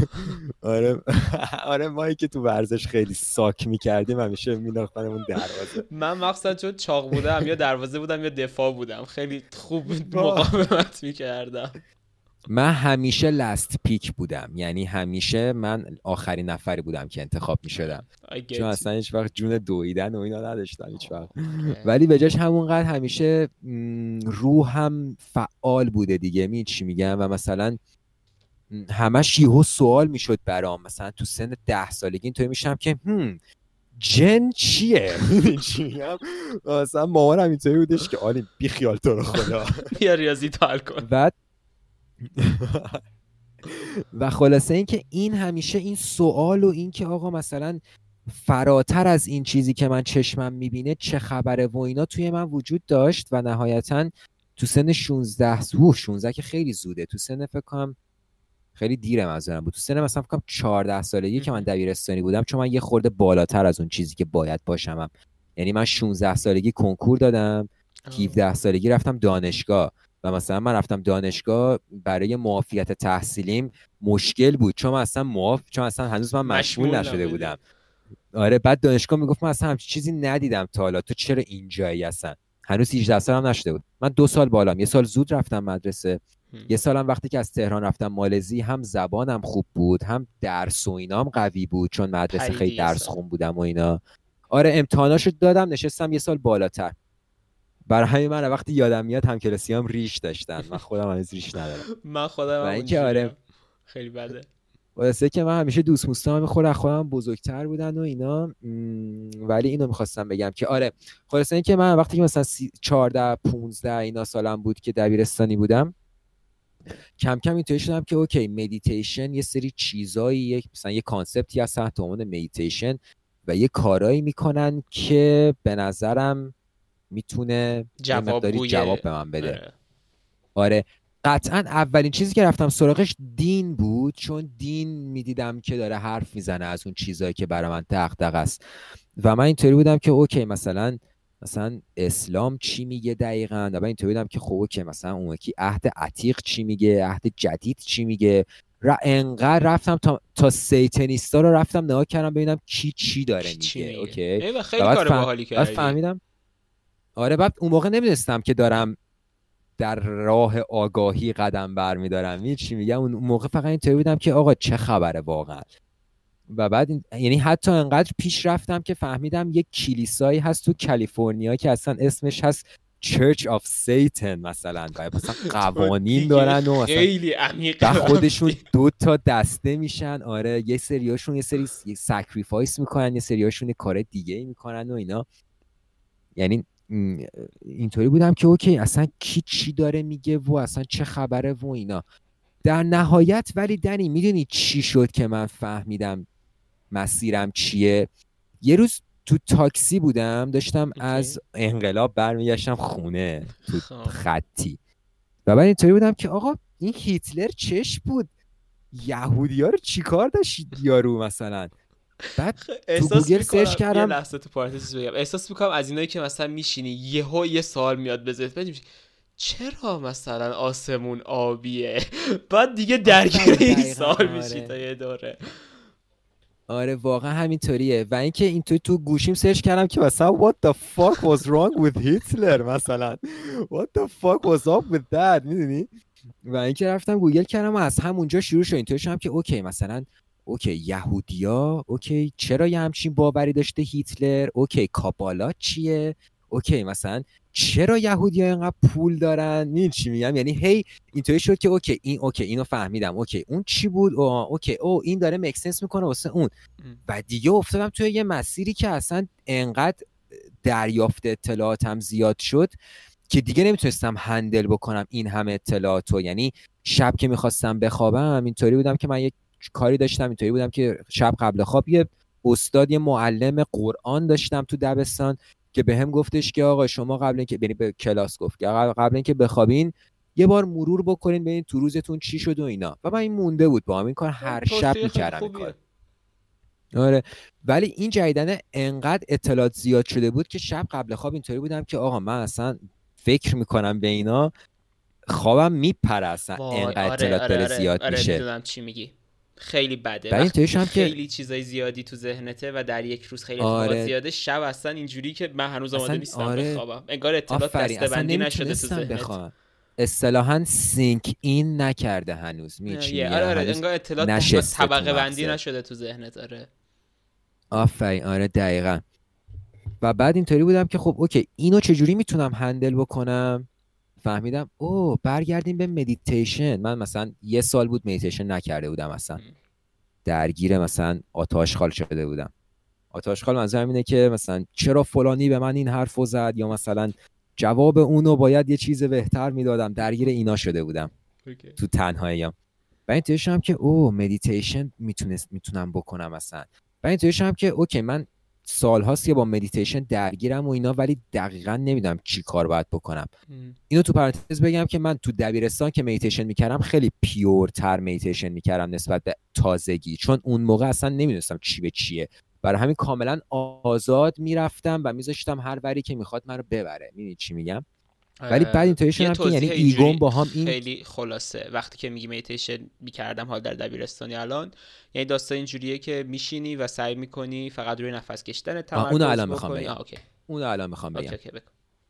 آره آره ما که تو ورزش خیلی ساک می‌کردیم همیشه مینداختنمون دروازه من مقصد چون چاق بودم یا دروازه بودم یا دفاع بودم خیلی خوب. مقاومت می‌کردم من همیشه لست پیک بودم. یعنی همیشه من آخرین نفری بودم که انتخاب می‌شدم. چون اصلا هیچ وقت جون دویدن و اینا نداشتم هیچ وقت. ولی به جاش همونقدر همیشه روحم فعال بوده دیگه. می چی میگم؟ و مثلا همش یهو سوال می‌شد برام. مثلا تو سن ده سالگی اینطوری میشم که هم جن چیه؟ مثلا مامانم اینطوری بودش که آلی بی خیال تو رو خدا. بیا ریاضی حل کن. بعد و خلاصه اینکه این همیشه این سوال و این که آقا مثلا فراتر از این چیزی که من چشمم می‌بینه چه خبره و اینا توی من وجود داشت و نهایتا تو سن 16 اوه 16 که خیلی زوده. تو سن فکر کنم خیلی دیر منظورم بود. تو سن مثلا فکر کنم 14 سالگی که من دبیرستانی بودم چون من یه خورده بالاتر از اون چیزی که باید باشمم. یعنی من 16 سالگی کنکور دادم 17 سالگی رفتم دانشگاه. و مثلا من رفتم دانشگاه برای معافیت تحصیلیم مشکل بود. چون من اصلا معاف چون اصلا هنوز من مشمول نشده بودم. آره بعد دانشگاه می‌گفت من اصلا همچین چیزی ندیدم تا حالا. تو چرا اینجایی هستن هنوز 18 سالم نشده بود. من دو سال بالام یه سال زود رفتم مدرسه. یه سالم وقتی که از تهران رفتم مالزی هم زبانم خوب بود هم درس و اینام قوی بود چون مدرسه خیلی درس خون بودم و اینا. آره امتحاناشو دادم نشستم یه سال بالاتر. برای همین من وقتی یادم میاد هم کلاسیام ریش داشتن من خودم هنوز ریش ندارم. من خودم و اینکه آره خیلی بده. واسه که من همیشه دوست موستام خود خودم بزرگتر بودن و اینا. ولی اینو می‌خواستم بگم که آره خلاصه اینکه من وقتی که مثلا 14 15 اینا سالم بود که دبیرستانی بودم کم کم اینطوری شدم که OK مدیتیشن یه سری چیزایی یک مثلا یه concept ی هست تحت عنوان مدیتیشن و یه کارایی می‌کنن که به نظرم می‌تونه جواب, جواب به من بده. آره, آره. قطعا اولین چیزی که رفتم سراغش دین بود چون دین می‌دیدم که داره حرف می‌زنه از اون چیزهایی که برای من دغدغ است. و من اینطوری بودم که OK مثلا مثلا اسلام چی میگه دقیقا؟ و من اینطوری بودم که خب OK مثلا اون یکی عهد عتیق چی میگه؟ عهد جدید چی میگه؟ و انقدر رفتم تا تا Satanist ا رو رفتم نگاه کردم ببینم کی چی داره میگه. OK. خیلی کار باحالی کردی. فهمیدم آره بعد اون موقع نمی‌دونستم که دارم در راه آگاهی قدم برمیدارم می‌دونی چی میگم؟ اون موقع فقط اینطوری بودم که آقا چه خبره واقعا. و بعد یعنی حتی انقدر پیش رفتم که فهمیدم یک کلیسایی هست تو کالیفرنیا که اصلا اسمش هست Church of Satan مثلا. و مثلا قوانین دارن و خیلی عمیق خودشون دو تا دسته میشن. آره یه سریاشون یه سری sacrifice می‌کنن یه سریاشون یه کار دیگه می‌کنن و اینا. یعنی اینطوری بودم که OK اصلا کی چی داره میگه و اصلا چه خبره و اینا. در نهایت ولی دنی می‌دونی چی شد که من فهمیدم مسیرم چیه؟ یه روز تو تاکسی بودم داشتم از انقلاب برمیگشتم خونه تو خب. خطی. و بعد اینطوری بودم که آقا این هیتلر چش بود؟ یهودی ها رو چیکار داشت یارو مثلا؟ بعد تو گوگل سرچ کردم. یه لحظه تو پارانتز بگم. احساس می‌کنم از اینایی که مثلا میشینی یهو یه سوال میاد بزنید چرا مثلا آسمون آبیه؟ بعد دیگه درگیر این سوال میشی تا یه دوره. آره واقعا همینطوریه. و اینکه اینطوری تو گوشیم سرچ کردم که مثلا what the fuck was wrong with Hitler مثلا. What the fuck was up with that می‌دونی؟ و اینکه رفتم گوگل کردم و از همونجا شروع شد. اینطوری شدم که OK مثلا OK یهودیا OK چرا یه همچین باوری داشته هیتلر؟ OK کابالا چیه؟ OK مثلا چرا یهودی ها اینقدر پول دارن؟ می‌دونی چی میگم؟ یعنی هی اینطوری شد که OK این OK اینو فهمیدم OK اون چی بود؟ oh OK oh این داره make sense می‌کنه واسه اون. و دیگه افتادم توی یه مسیری که اصلا انقدر دریافت اطلاعاتم زیاد شد که دیگه نمی‌تونستم handle بکنم این همه اطلاعات یعنی شب که می‌خواستم بخوابم اینطوری بودم که من یک کاری داشتم اینطوری بودم که شب قبل خواب یه استاد یه معلم قرآن داشتم تو دبستان که به هم گفتش که آقا شما قبل اینکه یعنی به کلاس گفت که قبل اینکه بخوابین یه بار مرور بکنین ببینین تو روزتون چی شد و اینا. و من این مونده بود با هم. این کار هر شب می‌کردم کار. آره. ولی این جدیدن انقدر اطلاعات زیاد شده بود که شب قبل خواب اینطوری بودم که آقا من اصلا فکر می‌کنم به اینا خوابم میپره اصلا انقدر آره، اطلاعات آره، داره آره، زیاد آره، میشه. چی میگی. خیلی بده. وقتی خیلی چیزای زیادی تو ذهنته و در یک روز خیلی آره. زیاده شب اصلا اینجوری که من هنوز آماده نیستم آره. بخوابم. انگار اطلاعات دستبندی نشده تو ذهنت. اصطلاحا sync این نکرده هنوز میچی آره آره انگار اطلاعات طبقه بندی نشده تو ذهنت آره. آفرین. آره دقیقا. و بعد اینطوری بودم که خب okay اینو چجوری می‌تونم handle بکنم؟ فهمیدم او برگردیم به مدیتیشن من مثلا یه سال بود مدیتیشن نکرده بودم مثلا درگیر مثلا آت‌آشغال شده بودم. آت‌آشغال منظورم اینه که مثلا چرا فلانی به من این حرفو زد یا مثلا جواب اونو باید یه چیز بهتر می‌دادم درگیر اینا شده بودم. okay. تو تنهاییم و این هم که او مدیتیشن می‌تونست می‌تونم بکنم مثلا و این هم که okay من سالهاست که با مدیتیشن درگیرم و اینا ولی دقیقا نمی‌دونم چی کار باید بکنم. اینو تو پرانتز بگم که من تو دبیرستان که مدیتیشن می‌کردم خیلی pure تر مدیتیشن می‌کردم نسبت به تازگی. چون اون موقع اصلا نمی‌دونستم چی به چیه. برای همین کاملا آزاد می‌رفتم و میذاشتم هر وری که می‌خواد منو ببره. می‌دونی چی میگم؟ ولی بعد اینطوری شدم که یعنی ایگون با هم این خیلی خلاصه. وقتی که میگی مدیتیشن می‌کردم حال در دبیرستانی الان یعنی داستان اینجوریه که میشینی و سعی می‌کنی فقط روی نفس کشیدن تمرکز اون الان می‌خوام بگم. اون الان می‌خوام بگم.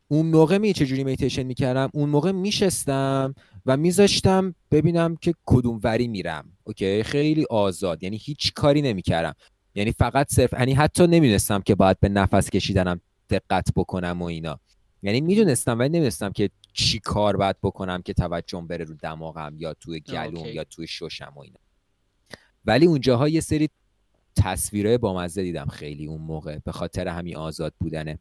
اون موقع می چجوری میتیشن می‌کردم؟ اون موقع میشستم و میذاشتم ببینم که کدوم وری میرم. اوکی؟ خیلی آزاد. یعنی هیچ کاری نمی‌کردم. یعنی فقط صرف یعنی حتی نمی‌دونستم که باید به نفس کشیدنم دقت بکنم و اینا. یعنی می‌دونستم ولی نمی‌دونستم که چی کار باید بکنم که توجهم بره رو دماغم یا توی گلوم یا توی ششم و اینا. ولی اونجاها یه سری تصویرهای بامزه دیدم خیلی اون موقع به خاطر همین آزاد بودنه.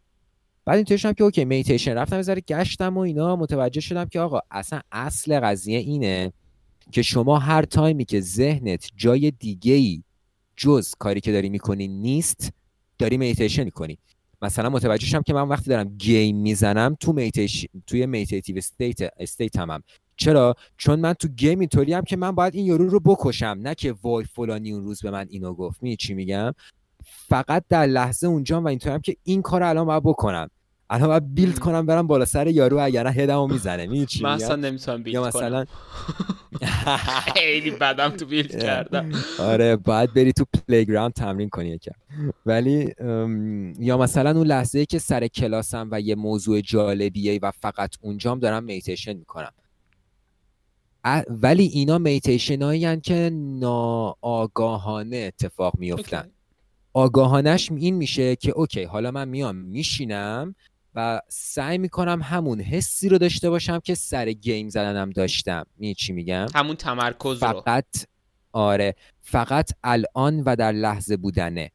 بعد اینطوری شدم که okay مدیتیشن رفتم ذره گشتم و اینا متوجه شدم که آقا اصلا اصل قضیه اینه که شما هر time ی که ذهنت جای دیگه ای جز کاری که داری می‌کنی نیست داری مدیتیشن می‌کنی. مثلا متوجه شم که من وقتی دارم game می‌زنم تو میتیش توی meditative state state همم چرا؟ چون من تو game اینطوری هم که من باید این یارو رو بکشم نه که وای فلانی اون روز به من اینو گفت. می چی میگم؟ فقط در لحظه اونجا و اینطوری هم که این کار الان باید بکنم. الان باید build کنم برم بالا سر یارو اگر نه head مو می‌زنه می چی من اصلا نمی‌تونم build یا مثلا خیلی بدم تو build کردم. آره باید بری تو playground تمرین کنی یکم. ولی یا مثلا اون لحظه که سر کلاسم و یه موضوع جالبیه و فقط اونجام دارم مدیتیشن می‌کنم. ولی اینا مدیتیشن هایی که ناآگاهانه اتفاق میفتن آگاهانش این میشه که okay حالا من میام میشینم و سعی می‌کنم همون حسی رو داشته باشم که سر game زدنم داشتم. می چی میگم؟ همون تمرکز فقط آره فقط الان و در لحظه بودنه.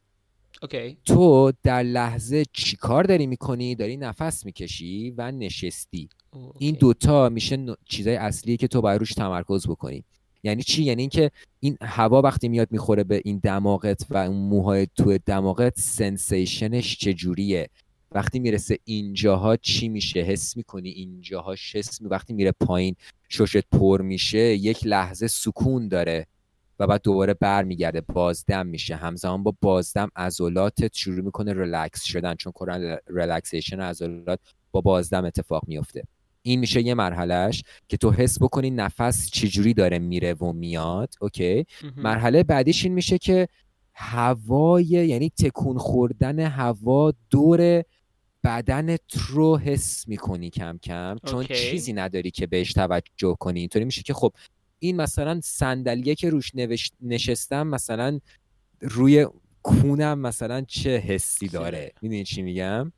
okay. تو در لحظه چی کار داری می‌کنی؟ داری نفس می‌کشی و نشستی. okay. این دوتا میشه ن... چیزای اصلی که تو باید روش تمرکز بکنی. یعنی چی؟ یعنی اینکه این هوا وقتی میاد می‌خوره به این دماغت و اون موهای تو دماغت sensation ش چجوریه؟ وقتی می‌رسه اینجاها چی میشه؟ حس می‌کنی اینجاها حس می وقتی میره پایین ششت پر میشه یک لحظه سکون داره و بعد دوباره برمیگرده بازدم میشه. همزمان با بازدم عضلاتت شروع می‌کنه ریلکس شدن چون کلا relaxation عضلات با بازدم اتفاق میفته این میشه یه مرحلهش که تو حس بکنی نفس چجوری داره میره و میاد اوکی؟ مرحله بعدیش این میشه که هوای یعنی تکون خوردن هوا دور بدنت رو حس می‌کنی کم کم چون چیزی نداری که بهش توجه کنی. اینطوری میشه که خب این مثلا صندلیه که روش نشستم مثلا روی کونم مثلا چه حسی داره؟ می‌دونی چی میگم؟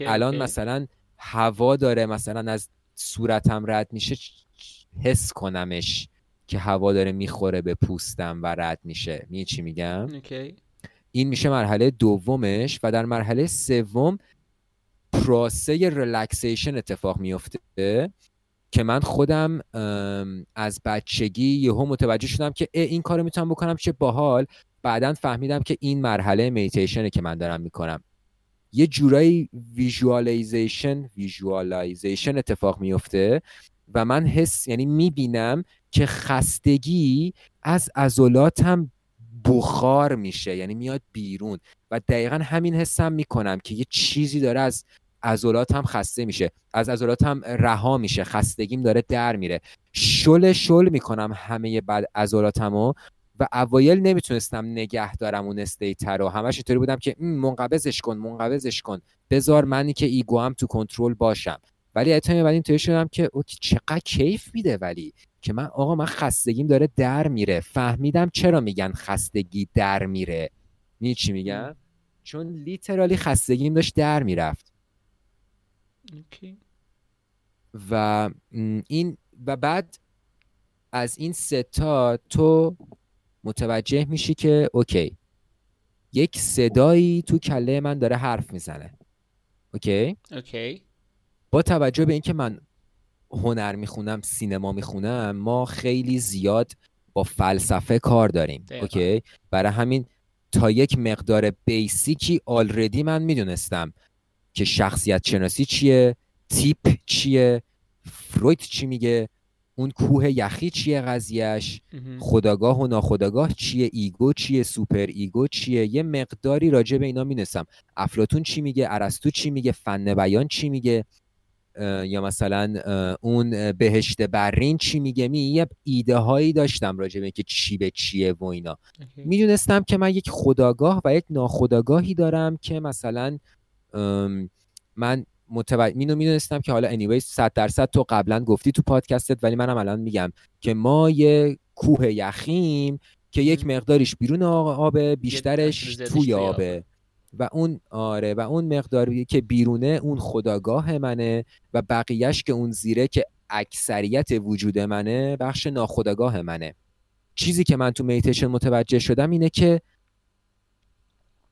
الان مثلا هوا داره مثلا از صورتم رد میشه حس کنمش که هوا داره می‌خوره به پوستم و رد میشه. می چی میگم؟ این میشه مرحله دومش و در مرحله سوم پروسه ریلکسیشن اتفاق میفته که من خودم از بچگی یهو متوجه شدم که این کارو می‌تونم بکنم چه باحال. بعدا فهمیدم که این مرحله میتیشنه که من دارم می‌کنم. یه جورایی visualization visualization اتفاق میفته و من حس یعنی می‌بینم که خستگی از عضلاتم بخار میشه یعنی میاد بیرون. و دقیقا همین حسم می‌کنم که یه چیزی داره از عضلاتم خسته میشه. از عضلاتم رها میشه. خستگیم داره در میره. شل شل می‌کنم همه بعد عضلاتمو و اوایل نمی‌تونستم نگه دارم اون state رو. همش اینطوری بودم که منقبضش کن منقبضش کن. بذار منی که ego م تو کنترل باشم. ولی اتفاقا بعد اینطوری شدم که okay چقدر کیف میده ولی که من آقا من خستگیم داره در میره. فهمیدم چرا میگن خستگی در میره. می چی میگن چون literally خستگیم داشت در می‌رفت. و این و بعد از این ستا تو متوجه میشی که okay. یک صدایی تو کله من داره حرف می‌زنه. okay؟ okay. با توجه به اینکه من هنر می‌خونم سینما می‌خونم ما خیلی زیاد با فلسفه کار داریم. okay؟ برای همین تا یک مقدار basic ی already من می‌دونستم. که شخصیت شناسی چیه تیپ چیه فروید چی میگه اون کوه یخی چیه قضیهش خودآگاه و ناخودآگاه چیه ego چیه super ego چیه یه مقداری راجع به اینا مینسم افلاطون چی میگه ارسطو چی میگه فن بیان چی میگه یا مثلا اون بهشت برین چی میگه می یه ایده هایی داشتم راجع به که چی به چیه و اینا. می‌دونستم که من یک خودآگاه و یک ناخودآگاهی دارم که مثلا من متوجه مینو می‌دونستم که حالا anyways 100 درصد تو قبلا گفتی تو پادکستت ولی منم الان میگم که ما یه کوه یخیم که یک مقداریش بیرون آبه بیشترش توی آبه. و اون آره و اون مقداری که بیرونه اون خداگاه منه و بقیهش که اون زیره که اکثریت وجود منه بخش ناخداگاه منه. چیزی که من تو میتیشن متوجه شدم اینه که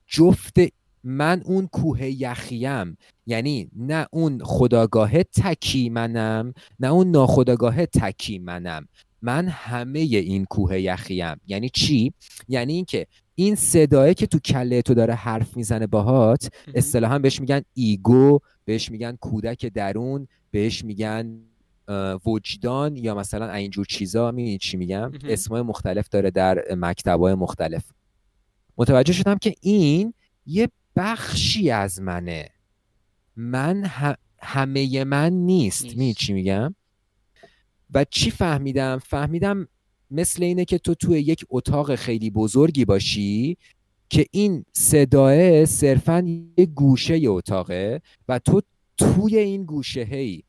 جفت من اون کوه یخیم. یعنی نه اون خداگاه تکی منم نه اون ناخداگاه تکی منم. من همه این کوه یخیم. یعنی چی؟ یعنی اینکه این صداه که تو کله تو داره حرف می‌زنه باهات اصطلاحا بهش میگن ایگو بهش میگن کودک درون بهش میگن وجدان یا مثلا اینجور چیزا. می‌بینی چی میگم؟ اسمای مختلف داره در مکتبای مختلف. متوجه شدم که این یه بخشی از منه. من همه من نیست, نیست. چی میگم؟ و چی فهمیدم؟ فهمیدم مثل اینه که تو توی یک اتاق خیلی بزرگی باشی که این صداه صرفا یه گوشه اتاقه و تو توی این گوشه هی.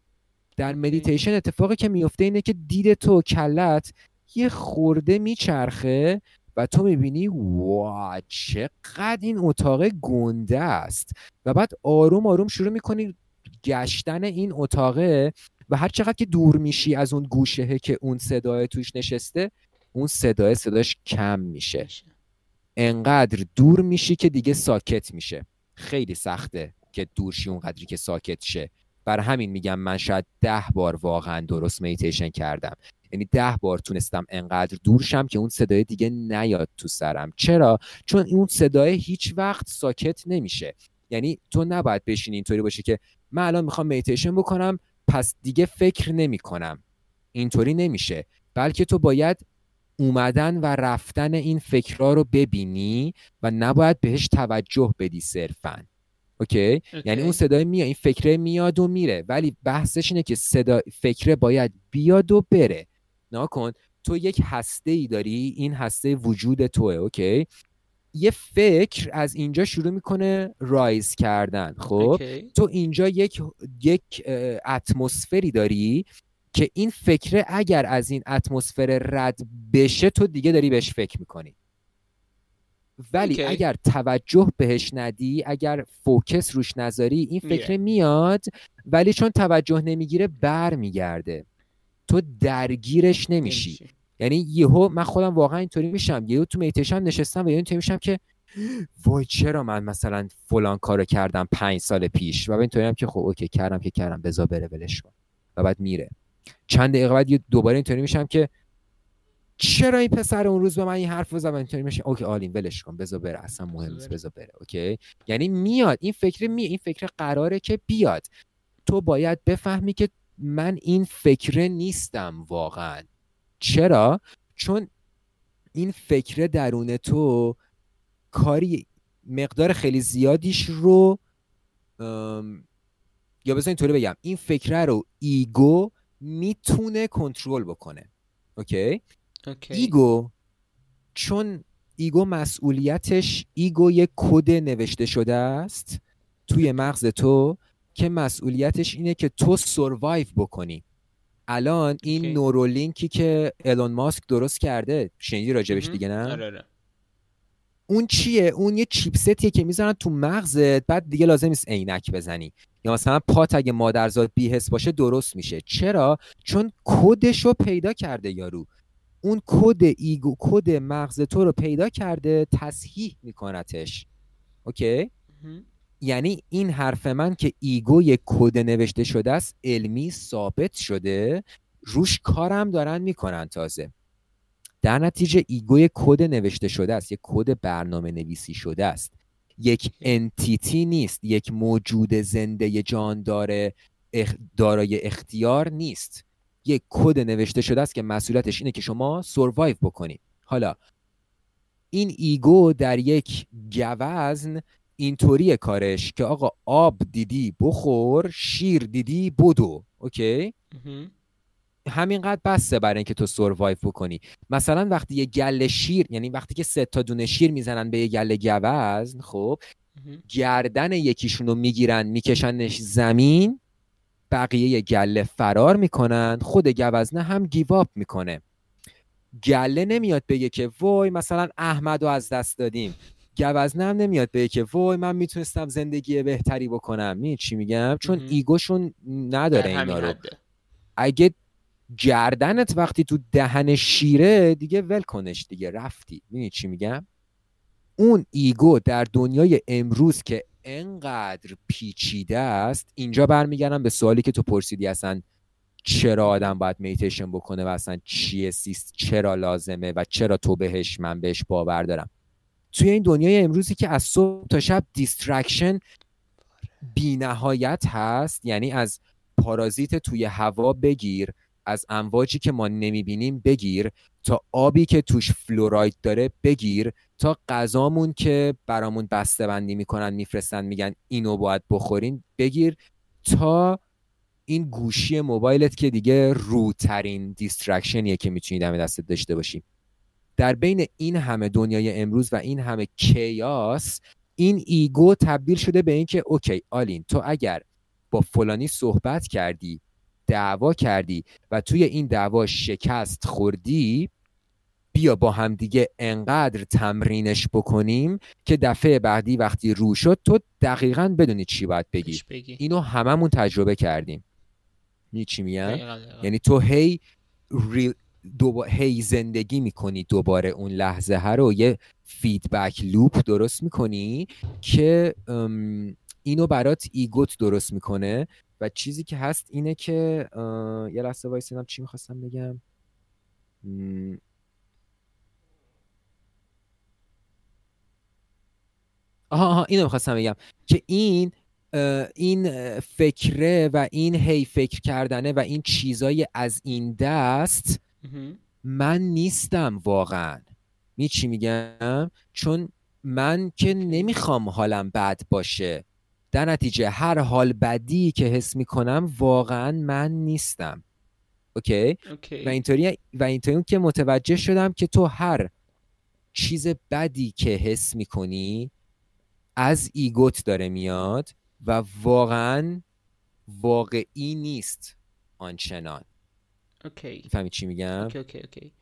در مدیتیشن اتفاقی که میفته اینه که دید تو کلت یه خورده میچرخه و تو می‌بینی وا چقدر این اتاق گنده است. و بعد آروم آروم شروع می‌کنی گشتن این اتاقه و هر چقدر که دور میشی از اون گوشهه که اون صدای توش نشسته اون صدای صداش کم میشه. انقدر دور میشی که دیگه ساکت میشه. خیلی سخته که دور شی اونقدری که ساکت شه. بر همین میگم من شاید ده بار واقعا درست میتیشن کردم. یعنی ده بار تونستم انقدر دور شم که اون صدای دیگه نیاد تو سرم. چرا؟ چون اون صدای هیچ وقت ساکت نمیشه. یعنی تو نباید بشین اینطوری باشه که من الان می‌خوام میتیشن بکنم پس دیگه فکر نمی کنم اینطوری نمیشه. بلکه تو باید اومدن و رفتن این فکرها رو ببینی و نباید بهش توجه بدی صرفا. اوکی؟, یعنی اون صدای میاد این فکره میاد و میره. ولی بحثش اینه که صدا فکره باید بیاد و بره. نکن تو یک هسته ای داری این هسته وجود توه okay؟ یه فکر از اینجا شروع می‌کنه rise کردن خب؟ تو اینجا یک یک اتمسفری داری که این فکره اگر از این اتمسفر رد بشه تو دیگه داری بهش فکر می‌کنی. ولی اگر توجه بهش ندی اگر focus روش نذاری این فکره میاد ولی چون توجه نمی‌گیره بر میگرده تو درگیرش نمیشی. یعنی یهو من خودم واقعا اینطوری میشم. یهو تو میتیشن نشستم و اینطوری میشم که وای چرا من مثلا فلان کارو کردم پنج سال پیش؟ و اینطوری هم که خب okay کردم که کردم. بذار بره ولش کن. و بعد میره. چند دقیقه بعد دوباره اینطوری میشم که چرا این پسر اون روز به من این حرف زد؟ اینطوری میشه. okay آلین ولش کن. بذار بره. اصلا مهم نیست. بذار بره. okay؟ یعنی میاد. این فکر می این فکر قراره که بیاد. تو باید بفهمی که من این فکر نیستم واقعا. چرا؟ چون این فکر درون تو کاری مقدار خیلی زیادیش رو یا بذار اینطوری بگم این فکره رو ego می‌تونه کنترل بکنه. okay؟ ego چون ego مسئولیتش ego یک کد نوشته شده است توی مغز تو. که مسئولیتش اینه که تو survive بکنی. الان این okay. Neuralink ی که ایلون ماسک درست کرده شنیدی راجبش دیگه نه؟ آره، آره. اون چیه؟ اون یه chipset یه که می‌زنن تو مغزت بعد دیگه لازم نیست عینک بزنی. یا مثلا پات اگه مادرزاد بی‌حس باشه درست میشه. چرا؟ چون کدش رو پیدا کرده یارو. اون کد ego کد مغز تو رو پیدا کرده تصحیح میکنتش. okay؟ یعنی این حرف من که ego یک کد نوشته شده است علمی ثابت شده. روش کارم دارن می‌کنن تازه. در نتیجه ego کد نوشته شده است یک کد برنامه نویسی شده است. یک entity نیست یک موجود زنده جاندار اخ... دارای اختیار نیست. یک کد نوشته شده است که مسئولیتش اینه که شما survive بکنید حالا این ego در یک گوزن اینطوری کارش که آقا آب دیدی بخور شیر دیدی بدو. okay؟ همینقدر بسه برای اینکه تو survive بکنی. مثلا وقتی یه گله شیر یعنی وقتی که سه تا دونه شیر می‌زنن به یه گله گوزن خب گردن یکیشون رو می‌گیرن میکشنش زمین بقیه گله فرار می‌کنن خود گوزنه هم گیواب می‌کنه. گله نمیاد بگه که وای مثلا احمد رو از دست دادیم. گوزنه هم نمیاد بگه که وای من می‌تونستم زندگی بهتری بکنم. می چی میگم؟ چون ایگوشون نداره اینا رو. اگه گردنت وقتی تو دهن شیره دیگه ول کنش دیگه رفتی. می‌دونی چی میگم؟ اون ego در دنیای امروز که انقدر پیچیده است اینجا برمیگردم به سوالی که تو پرسیدی اصلا چرا آدم باید میتیشن بکنه و اصلا چیه سیست چرا لازمه و چرا تو بهش من بهش باور دارم؟ توی این دنیای امروزی که از صبح تا شب distraction بی نهایت هست یعنی از پارازیت توی هوا بگیر از امواجی که ما نمی‌بینیم بگیر تا آبی که توش fluoride داره بگیر تا غذامون که برامون بسته بندی می‌کنن میفرستن میگن اینو باید بخورین بگیر تا این گوشی موبایلت که دیگه روترین distraction یه که می‌تونی دم دستت داشته باشی. در بین این همه دنیای امروز و این همه chaos این ego تبدیل شده به اینکه okay آلین تو اگر با فلانی صحبت کردی دعوا کردی و توی این دعوا شکست خوردی بیا با هم دیگه انقدر تمرینش بکنیم که دفعه بعدی وقتی رو شد تو دقیقا بدونی چی باید بگی, بگی. اینو هممون تجربه کردیم. می چی یعنی تو هی هی زندگی می‌کنی دوباره اون لحظه ها رو. یه فیدبک لوپ درست می‌کنی که اینو برات ego ت درست می‌کنه. و چیزی که هست اینه که یه لحظه وایسینم چی می‌خواستم بگم؟ آها آها اینو می‌خواستم بگم که این این فکره و این هی فکر کردنه و این چیزای از این دست من نیستم واقعا. می چی میگم؟ چون من که نمی‌خوام حالم بد باشه. در نتیجه هر حال بدی که حس می‌کنم واقعا من نیستم. okay, و اینطوری و اینطوری که متوجه شدم که تو هر چیز بدی که حس می‌کنی از ego ت داره میاد و واقعا واقعی نیست آنچنان. okay. فهمی چی میگم؟ okay okay okay.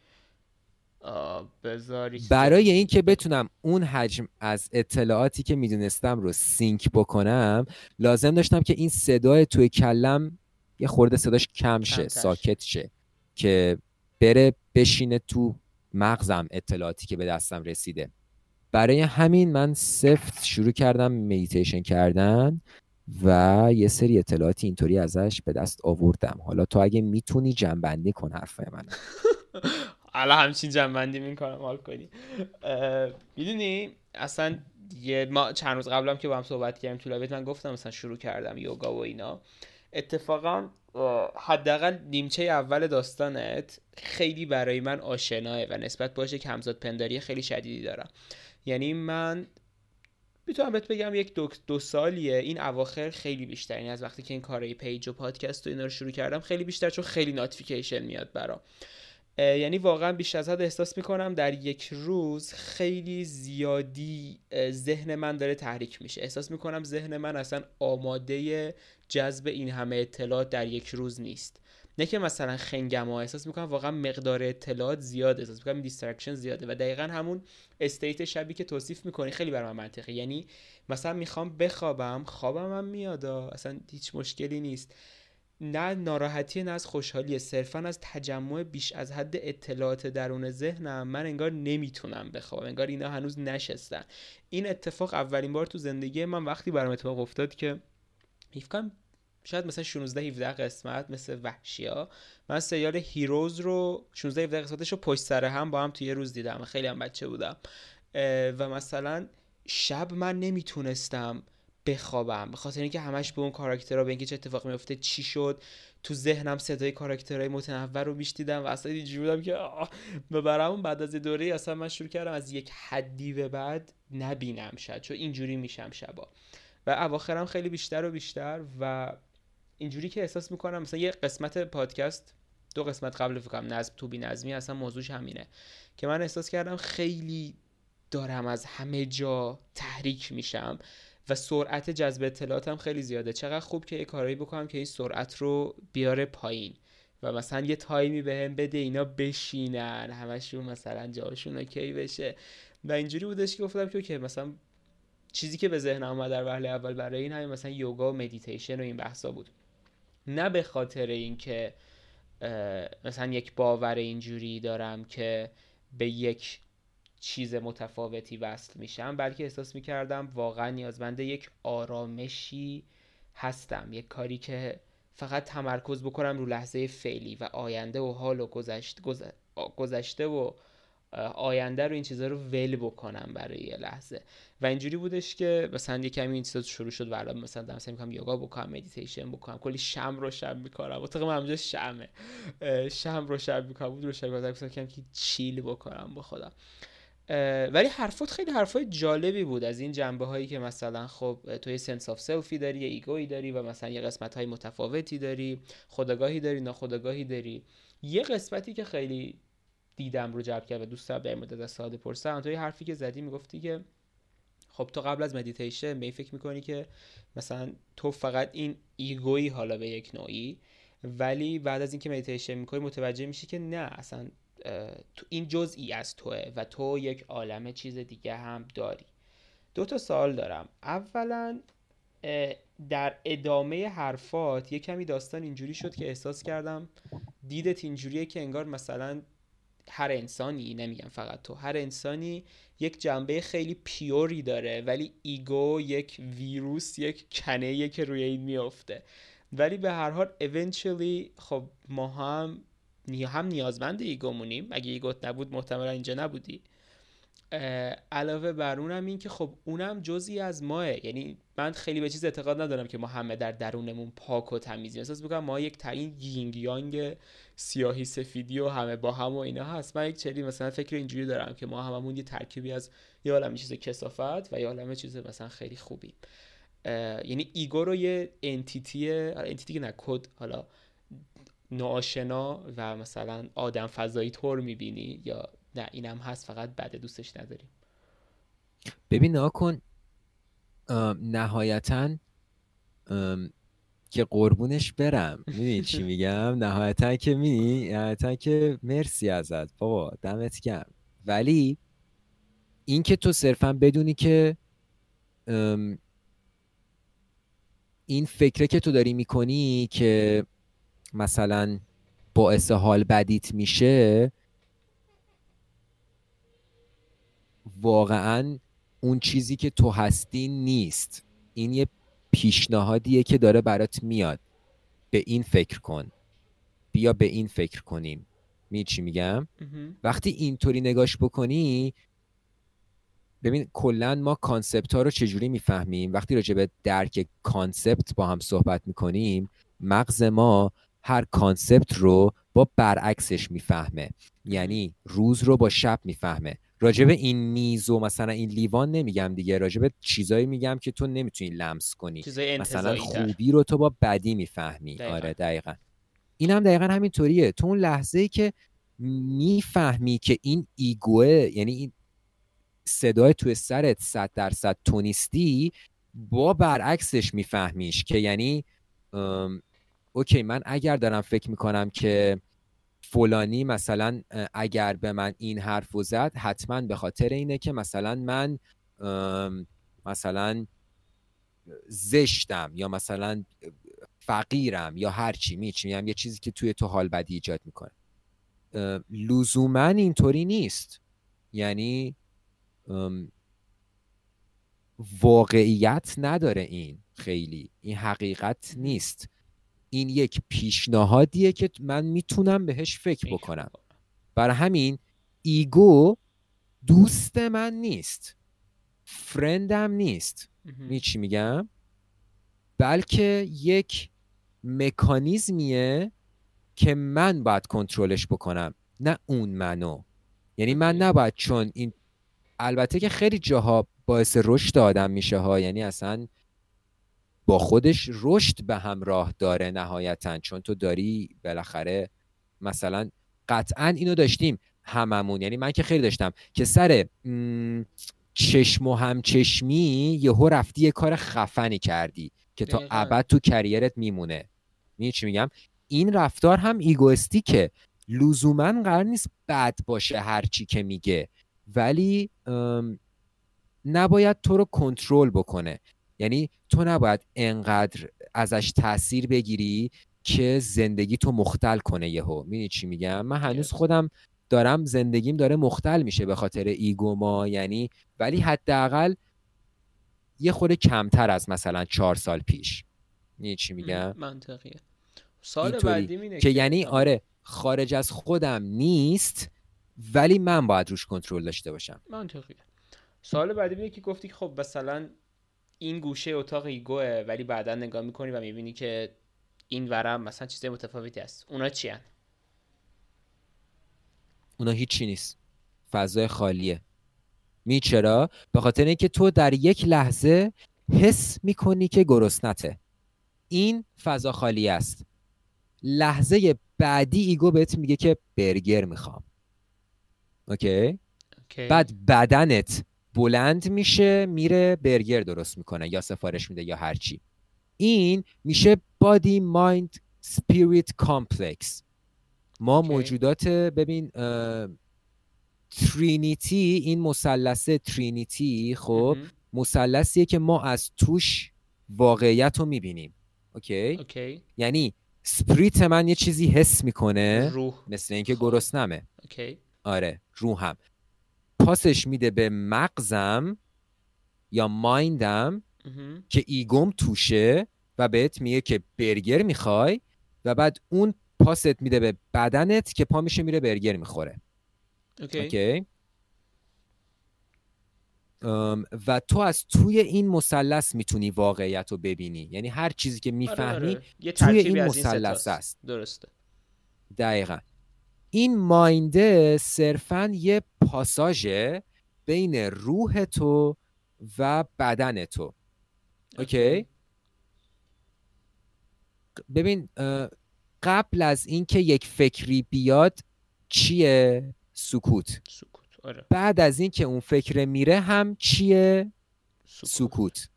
برای اینکه بتونم اون حجم از اطلاعاتی که می‌دونستم رو sync بکنم لازم داشتم که این صدای توی کلم یه خورده صداش کم شه ساکت شه که بره بشینه تو مغزم اطلاعاتی که به دستم رسیده. برای همین من سفت شروع کردم میتیشن کردن. و یه سری اطلاعاتی اینطوری ازش به دست آوردم. حالا تو اگه می‌تونی جمع‌بندی کن حرفای من حالا همچین جمع‌بندی می‌کنم حال کنی. می‌دونی اصلا یه ما چند روز قبلم که با هم صحبت کردیم تو من گفتم مثلا شروع کردم یوگا و اینا. اتفاقا حداقل نیمچه اول داستانت خیلی برای من آشناست و نسبت باشه که همزاد پنداری خیلی شدیدی دارم. یعنی من می‌تونم بهت بگم یک دو, دو سالیه. این اواخر خیلی بیشتر یعنی از وقتی که این کارهای پیج و پادکست و اینا رو شروع کردم خیلی بیشتر چون خیلی notification میاد برام. یعنی واقعا بیش از حد احساس می‌کنم در یک روز خیلی زیادی ذهن من داره تحریک میشه. احساس می‌کنم ذهن من اصلا آماده جذب این همه اطلاعات در یک روز نیست. نه که مثلا خنگم ها احساس می‌کنم واقعا مقدار اطلاعات زیاده احساس می‌کنم distraction زیاده و دقیقا همون state شبی که توصیف می‌کنی خیلی برای من منطقی یعنی مثلا می‌خوام بخوابم خوابم هم میاد اصلا هیچ مشکلی نیست. نه ناراحتی نه از خوشحالی صرفا از تجمع بیش از حد اطلاعات درون ذهنم. من انگار نمی‌تونم بخوابم انگار اینا هنوز نشستن. این اتفاق اولین بار تو زندگی من وقتی برام اتفاق افتاد که فکر شاید مثلا 16 17 قسمت مثل وحشیا من سریال هیروز رو 16 17 قسمتش رو پشت سر هم با هم توی یه روز دیدم. خیلی هم بچه بودم. و مثلا شب من نمی‌تونستم بخوابم. به خاطر اینکه همش به اون کاراکترها به اینکه چه اتفاقی میفته چی شد تو ذهنم صدای کاراکترهای متنوع رو بیش دیدم و اصلا اینجوری بودم که ببرم بعد از دوره اصلا من شروع کردم از یک حدی به بعد نبینم شد چون اینجوری میشم شبا. و اواخرم خیلی بیشتر و بیشتر و اینجوری که احساس می‌کنم مثلا یه قسمت پادکست دو قسمت قبل فکرم نظم تو بی نظمی اصلا موضوعش همینه. که من احساس کردم خیلی دارم از همه جا تحریک میشم و سرعت جذب اطلاعاتم خیلی زیاده. چقدر خوب که یه کارایی بکنم که این سرعت رو بیاره پایین و مثلا یه time ی بهم بده اینا بشینن همشون مثلا جاشون okay بشه. و اینجوری بودش که گفتم که مثلا چیزی که به ذهنم اومد در وهله اول برای این همین مثلا یوگا و مدیتیشن و این بحثا بود. نه به خاطر اینکه مثلا یک باور اینجوری دارم که به یک چیز متفاوتی وصل میشم بلکه احساس می‌کردم واقعا نیازمنده یک آرامشی هستم یک کاری که فقط تمرکز بکنم رو لحظه فعلی و آینده و حال و گذشت گذشته و آینده رو این چیزها رو ول بکنم برای یه لحظه. و اینجوری بودش که مثلا یه کمی این چیزا شروع شد و الان مثلا دارم سعی می‌کنم یوگا بکنم مدیتیشن بکنم. کلی شم رو شب می‌کنم اتاق من همجا شمه. شم رو شب می‌کنم بود رو شب می‌کنم که chill بکنم با خودم. ولی حرفات خیلی حرفای جالبی بود. از این جنبه هایی که مثلا خب تو یه sense of self ی داری یه ego یی داری و مثلا یه قسمت های متفاوتی داری خودآگاهی داری ناخودآگاهی داری. یه قسمتی که خیلی دیدم رو جلب کرد و دوست دارم در مورد ازت سوال بپرسم تو حرفی که زدی می‌گفتی که خب تو قبل از مدیتیشن به فکر می‌کنی که مثلا تو فقط این ego یی حالا به یک نوعی ولی بعد از اینکه مدیتیشن می‌کنی متوجه میشی که نه اصلا تو این جزئی از توه و تو یک عالم چیز دیگه هم داری. دو تا سوال دارم. اولا در ادامه حرفات یه کمی داستان اینجوری شد که احساس کردم دیدت اینجوریه که انگار مثلا هر انسانی نمیگم فقط تو هر انسانی یک جنبه خیلی pure ی داره ولی ego یک ویروس یک کنه که روی این میافته. ولی به هر حال eventually خب ما هم هم نیازمند ego مونیم اگه ego ت نبود محتملا اینجا نبودی. علاوه بر اونم این که خب اونم جزئی از ماعه. یعنی من خیلی به چیز اعتقاد ندارم که ما همه در درونمون پاک و تمیزی احساس می‌کنم ما یک تعیین یینگ یانگ سیاهی سفیدی و همه با هم و اینا هست. من یک چلی مثلا فکر اینجوری دارم که ما هممون یه ترکیبی از یه عالم چیز کثافت و یه عالم چیز مثلا خیلی خوبی یعنی ego رو یه entity entity که نه کد. حالا ناآشنا و مثلا آدم فضایی طور می‌بینی یا نه اینم هست فقط بعد دوستش نداریم. ببین ناکن نهایتا که قربونش برم. می‌دونی چی میگم؟ نهایتا که می نهایتا که مرسی ازت بابا دمت گرم. ولی این که تو صرفا بدونی که این فکره که تو داری می‌کنی که مثلا باعث حال بدیت میشه واقعا اون چیزی که تو هستی نیست. این یه پیشنهادیه که داره برات میاد. به این فکر کن. بیا به این فکر کنیم. می چی میگم؟ وقتی اینطوری نگاش بکنی ببین کلا ما concept ها رو چجوری می‌فهمیم؟ وقتی راجع به درک concept با هم صحبت می‌کنیم مغز ما هر concept رو با برعکسش می‌فهمه. یعنی روز رو با شب می‌فهمه. راجب این میز و مثلا این لیوان نمیگم دیگه راجب چیزایی میگم که تو نمی‌تونی لمس کنی. مثلا خوبی رو تو با بدی می‌فهمی. دقیقا. آره دقیقا. این هم دقیقا همینطوریه. تو اون لحظه ای که می‌فهمی که این ایگوه یعنی این صدای توی سرت صد درصد تو نیستی با برعکسش میفهمیش که یعنی اوکی من اگر دارم فکر می‌کنم که فلانی مثلا اگر به من این حرف و زد حتما به خاطر اینه که مثلا من مثلا زشتم یا مثلا فقیرم یا هر چی میچیم یه چیزی که توی تو حال بدی ایجاد می‌کنه. لزوما اینطوری نیست. یعنی واقعیت نداره این خیلی. این حقیقت نیست. این یک پیشنهادیه که من می‌تونم بهش فکر بکنم. برای همین ایگو دوست من نیست. فرندم نیست. می چی میگم؟ بلکه یک مکانیزمیه که من باید کنترلش بکنم نه اون منو. یعنی من نباید چون این البته که خیلی جاها باعث رشد آدم میشه ها. یعنی اصلا با خودش رشد به همراه داره نهایتا. چون تو داری بالاخره مثلا قطعا اینو داشتیم هممون. یعنی من که خیلی داشتم که سر چشم و همچشمی یهو رفتی یه کار خفنی کردی که تا ابد تو کریرت میمونه. می چی میگم؟ این رفتار هم ایگوستیکه. لزوما قرار نیست بد باشه هرچی که میگه. ولی نباید تو رو کنترل بکنه. یعنی تو نباید انقدر ازش تاثیر بگیری که زندگی تو مختل کنه یهو. می‌دونی چی میگم؟ من هنوز خودم دارم زندگیم داره مختل میشه به خاطر ایگو ما یعنی ولی حداقل یه خورده کمتر از مثلا چهار سال پیش. می‌دونی چی میگم؟ منطقیه. سال بعدی که یعنی آره خارج از خودم نیست ولی من باید روش کنترل داشته باشم. منطقیه. سال بعدی اینه که گفتی که خب مثلا این گوشه اتاق ایگوه ولی بعدا نگاه می‌کنی و می‌بینی که این ورم مثلا چیز متفاوتی هست. اونا چی هن؟ اونا هیچی نیست. فضای خالیه. می چرا؟ به خاطر اینکه تو در یک لحظه حس می‌کنی که گرسنته. این فضا خالی است. لحظه بعدی ego بهت میگه که برگر می‌خوام. okay؟ بعد بدنت بلند میشه میره برگر درست می‌کنه یا سفارش میده یا هرچی این میشه body mind spirit complex ما موجودات ببین trinity این مثلث trinity خب مثلثیه که ما از توش واقعیت رو می‌بینیم. okay؟, okay. یعنی spirit من یه چیزی حس می‌کنه روح. مثل اینکه خب. گرسنمه. okay. آره روحم. پاسش میده به مغزم یا مایندم که ego م توشه و بهت میگه که برگر می‌خوای و بعد اون پاست میده به بدنت که پا میشه میره برگر می‌خوره. okay, okay. و تو از توی این مثلث می‌تونی واقعیت رو ببینی. یعنی هر چیزی که می‌فهمی آره آره. توی این مثلث است درسته. دقیقا. این mind ه صرفا یه passage ه بین روح تو و بدن تو. okay. ببین قبل از اینکه یک فکری بیاد چیه سکوت؟ سکوت آره. بعد از اینکه اون فکر میره هم چیه سکوت, سکوت.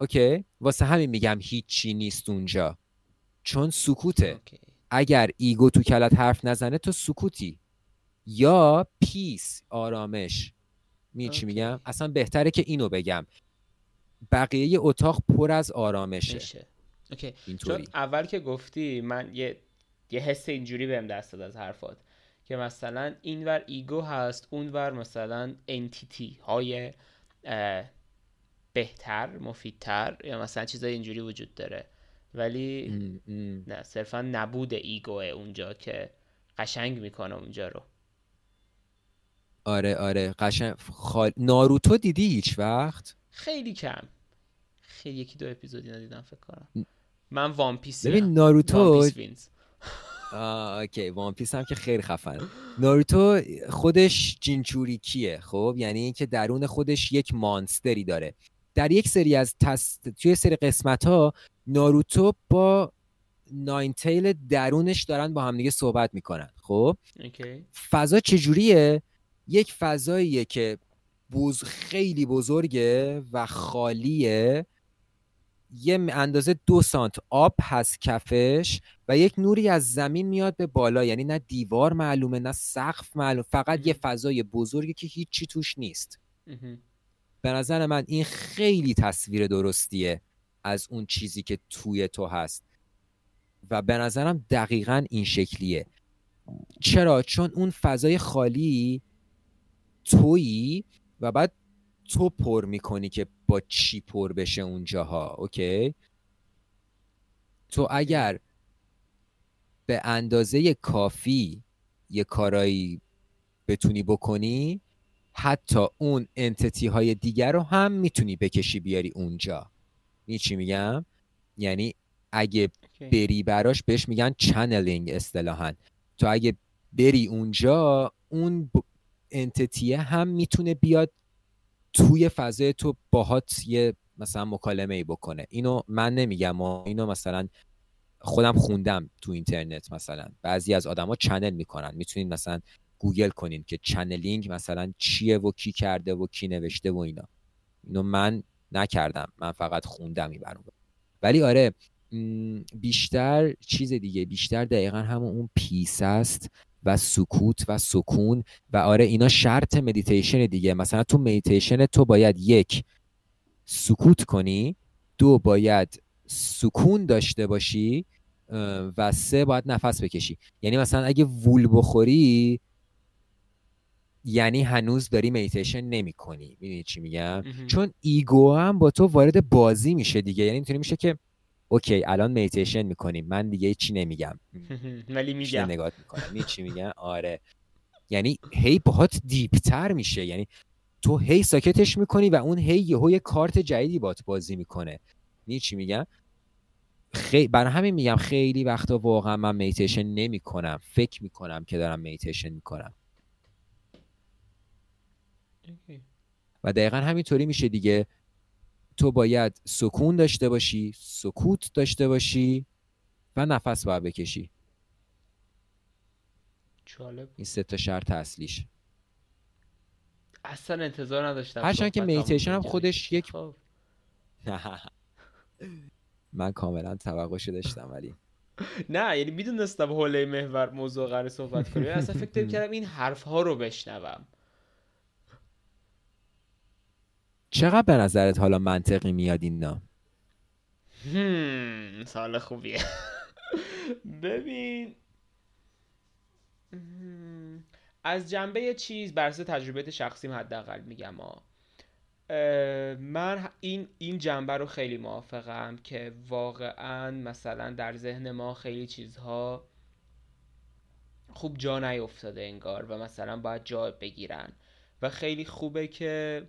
okay؟ واسه همین میگم هیچی نیست اونجا. چون سکوته. okay. اگر ego تو کلت حرف نزنه تو سکوتی. یا peace آرامش. می چی میگم؟ اصلا بهتره که اینو بگم. بقیه اتاق پر از آرامشه. okay. چون اول که گفتی من یه یه حس اینجوری بهم دست داد از حرفات. که مثلا اینور ego هست اونور مثلا entity های بهتر مفیدتر یا مثلا چیزای اینجوری وجود داره. ولی نه صرفا نبود ego ه اونجا که قشنگ می‌کنه اونجا رو. آره آره. قشنگ. خال... ناروتو دیدی هیچ وقت؟ خیلی کم. خیلی یکی دو اپیزودی ندیدم فکر کنم. من One Piece ببین ناروتو آه okay. One Piece هم که خیلی خفن ناروتو خودش جینچوریکیه خب؟ یعنی اینکه درون خودش یک monster ی داره. در یک سری از تست توی سری قسمت ها ناروتو با ناین تیل درونش دارن با هم دیگه صحبت می‌کنن خب؟ فضا چجوریه؟ یک فضاییه که بوز خیلی بزرگه و خالیه. یه اندازه دو سانت آب هست کفش و یک نوری از زمین میاد به بالا. یعنی نه دیوار معلومه نه سقف معلوم فقط یه فضای بزرگی که هیچی توش نیست. به نظر من این خیلی تصویر درستیه از اون چیزی که توی تو هست. و به نظرم دقیقا این شکلیه. چرا؟ چون اون فضای خالی تویی و بعد تو پر می‌کنی که با چی پر بشه اونجاها اوکی؟ تو اگر به اندازه کافی یه کارایی بتونی بکنی حتی اون entity های دیگر رو هم می‌تونی بکشی بیاری اونجا. می چی میگم؟ یعنی اگه بری براش بهش میگن channeling اصطلاحا. تو اگه بری اونجا اون entity ه هم می‌تونه بیاد توی فضای تو باهات یه مثلا مکالمه ای بکنه. اینو من نمیگم و اینو مثلا خودم خوندم تو اینترنت مثلا. بعضی از آدما channel می‌کنن. می‌تونین مثلا گوگل کنین که channeling مثلا چیه و کی کرده و کی نوشته و اینا. اینو من نکردم. من فقط خوندم این ولی آره بیشتر چیز دیگه بیشتر دقیقا همون اون peace است و سکوت و سکون و آره اینا شرط مدیتیشن دیگه. مثلا تو مدیتیشن تو باید یک سکوت کنی. دو باید سکون داشته باشی. و سه باید نفس بکشی. یعنی مثلا اگه وول بخوری یعنی هنوز داری میتیشن نمی کنی می‌دونی چی میگم؟ چون ego هم با تو وارد بازی میشه دیگه. یعنی اینطوری میشه که okay الان میتیشن می‌کنیم. من دیگه چی نمیگم. ولی میگم. نگاه می‌کنم. چی میگم. آره. یعنی هی باهات deep تر میشه. یعنی تو هی ساکتش می‌کنی و اون هی یهو یه کارت جدیدی بات بازی می‌کنه. می چی میگم؟ خیلی برای همین میگم خیلی وقتا واقعا من میتیشن نمی‌کنم. فکر می‌کنم که دارم میتیشن می‌کنم. و دقیقا همینطوری میشه دیگه. تو باید سکون داشته باشی سکوت داشته باشی و نفس باید بکشی. جالب. این سه تا شرط اصلیش. اصلا انتظار نداشتم هرچند که میتیشن هم خودش یک خب. من کاملا توقعش داشتم ولی نه یعنی می‌دونستم حوله محور موضوع قرار صحبت کنیم. اصلا فکر کردم این حرف ها رو بشنوم. چقدر به نظرت حالا منطقی میاد این نام؟ سال خوبیه. ببین. از جنبه چیز بر تجربه شخصیم حداقل میگم ها من این این جنبه رو خیلی موافقم که واقعا مثلا در ذهن ما خیلی چیزها خوب جا نیفتاده انگار و مثلا باید جا بگیرن. و خیلی خوبه که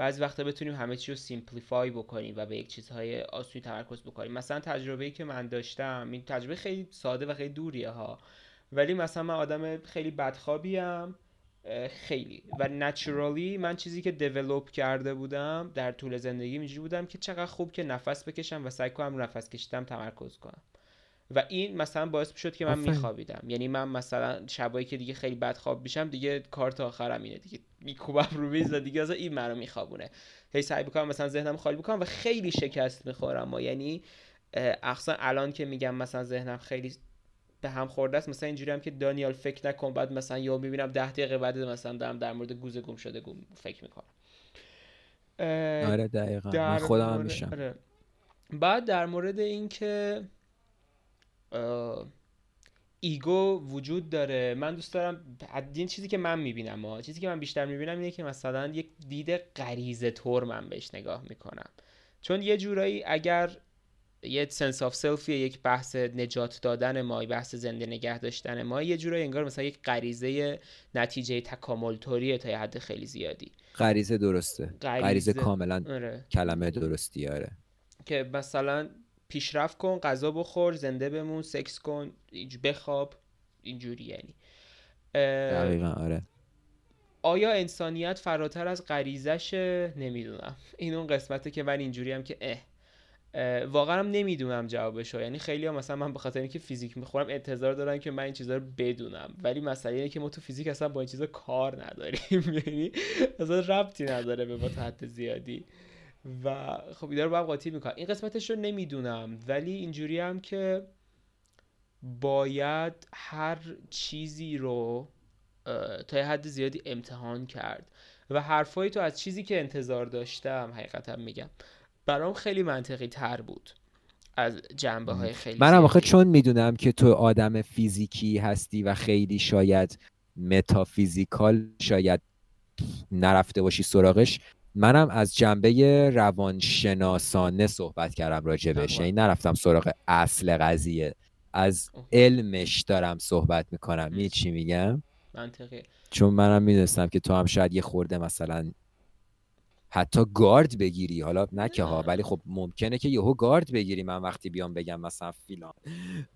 بعضی وقتا بتونیم همه چی رو سیمپلیفای بکنیم و به یک چیزهای آسونی تمرکز بکنیم. مثلا تجربه که من داشتم این تجربه خیلی ساده و خیلی دوریه ها. ولی مثلا من آدم خیلی بدخوابیم خیلی. و نچرالی من چیزی که دیولوب کرده بودم در طول زندگی اینجوری بودم که چقدر خوب که نفس بکشم و سعی کنم نفس کشیدم تمرکز کنم. و این مثلا باعث شد که من میخوابیدم. یعنی من مثلا شبایی که دیگه خیلی بد خواب میشم دیگه کارت آخرم اینه دیگه. میکوبم رو میز و دیگه از این منو میخوابونه. هی سعی بکنم مثلا ذهنم خالی بکنم و خیلی شکست می‌خورم و یعنی اصلا الان که میگم مثلا ذهنم خیلی به هم خورده است مثلا اینجوری هم که دانیال فکر نکن بعد مثلا یا می‌بینم ده دقیقه بعد مثلا دارم در مورد گوزه گم شده گم فکر می‌کنم. آره دقیقا. من خودم میشم. آره. بعد در مورد اینکه ایگو وجود داره. من دوست دارم این چیزی که من می‌بینم چیزی که من بیشتر می‌بینم اینه که مثلا یک دید غریزه طور من بهش نگاه می‌کنم. چون یه جورایی اگر یه sense of self یه یک بحث نجات دادن ما بحث زنده نگه داشتن ما یه جورایی انگار مثلا یک غریزه نتیجه تکامل طوریه تا یه حد خیلی زیادی. غریزه درسته. غریزه, کاملا آره. کلمه درستی آره. که مثلا پیشرفت کن غذا بخور زنده بمون سکس کن بخواب. اینجوری یعنی. دقیقا آره. آیا انسانیت فراتر از غریزشه نمی‌دونم. این اون قسمته که من اینجوری هم که اه واقعا هم نمی‌دونم جوابشو. یعنی خیلی ها مثلا من به خاطر اینکه فیزیک می‌خونم انتظار دارن که من این چیزا رو بدونم. ولی مسئله اینه که ما تو فیزیک اصلا با این چیزا کار نداریم. یعنی اصلا ربطی نداره به ما تا حد زیادی. و خب اینا رو باید قاطی می‌کنم این قسمتش رو نمی‌دونم ولی اینجوری هم که باید هر چیزی رو تا حد زیادی امتحان کرد. و حرفای تو از چیزی که انتظار داشتم حقیقتا میگم. برام خیلی منطقی تر بود از جنبه های خیلی منم آخه چون می‌دونم که تو آدم فیزیکی هستی و خیلی شاید متافیزیکال شاید نرفته باشی سراغش منم از جنبه روانشناسانه صحبت کردم راجبش یعنی نرفتم سراغ اصل قضیه. از علمش دارم صحبت می‌کنم. می چی میگم؟ منطقی. چون منم می‌دونستم که تو هم شاید یه خورده مثلا حتی گارد بگیری. حالا نه که ها ولی خب ممکنه که یهو گارد بگیری. من وقتی بیام بگم مثلا فیلان.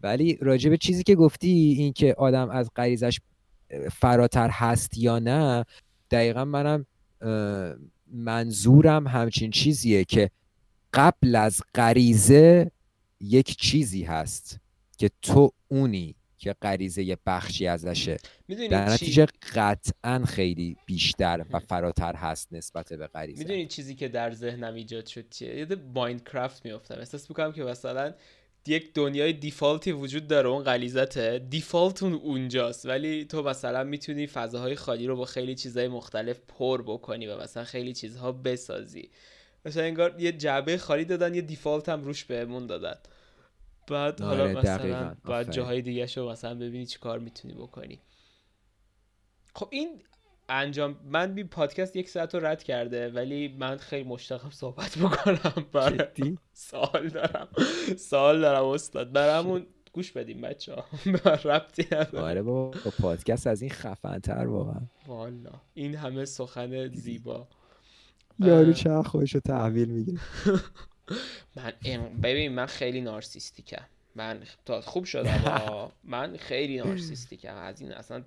ولی راجع به چیزی که گفتی این که آدم از غریزش فراتر هست یا نه دقیقا منم منظورم همچین چیزیه که قبل از غریزه یک چیزی هست که تو اونی که غریزه یه بخشی ازشه. در نتیجه قطعا خیلی بیشتر و فراتر هست نسبت به غریزه. می‌دونی چیزی که در ذهنم ایجاد شد چیه؟ یاد ماینکرافت میافتم. احساس می‌کنم که مثلا یک دنیای دیفالتی وجود داره اون غلیزته دیفالت اون اونجاست. ولی تو مثلا می‌تونی فضاهای خالی رو با خیلی چیزهای مختلف پر بکنی و مثلا خیلی چیزها بسازی. مثلا انگار یه جعبه خالی دادن یه دیفالت هم روش بهمون دادن. بعد حالا آره، مثلا بعد جاهای دیگه شو مثلا ببینی چی کار می‌تونی بکنی. خب این انجام من بی پادکست یک ساعت رو رد کرده ولی من خیلی مشتاقم صحبت بکنم. برای سوال دارم. سوال دارم استاد. برامون گوش بدیم بچه ها. ربطی آره با پادکست از این خفن تر واقعا. والا. این همه سخن زیبا. یارو چه خودشو تحویل میگه من ببین من خیلی نارسیستیکم. من تا خوب شدم من خیلی نارسیستیکم. از این اصلا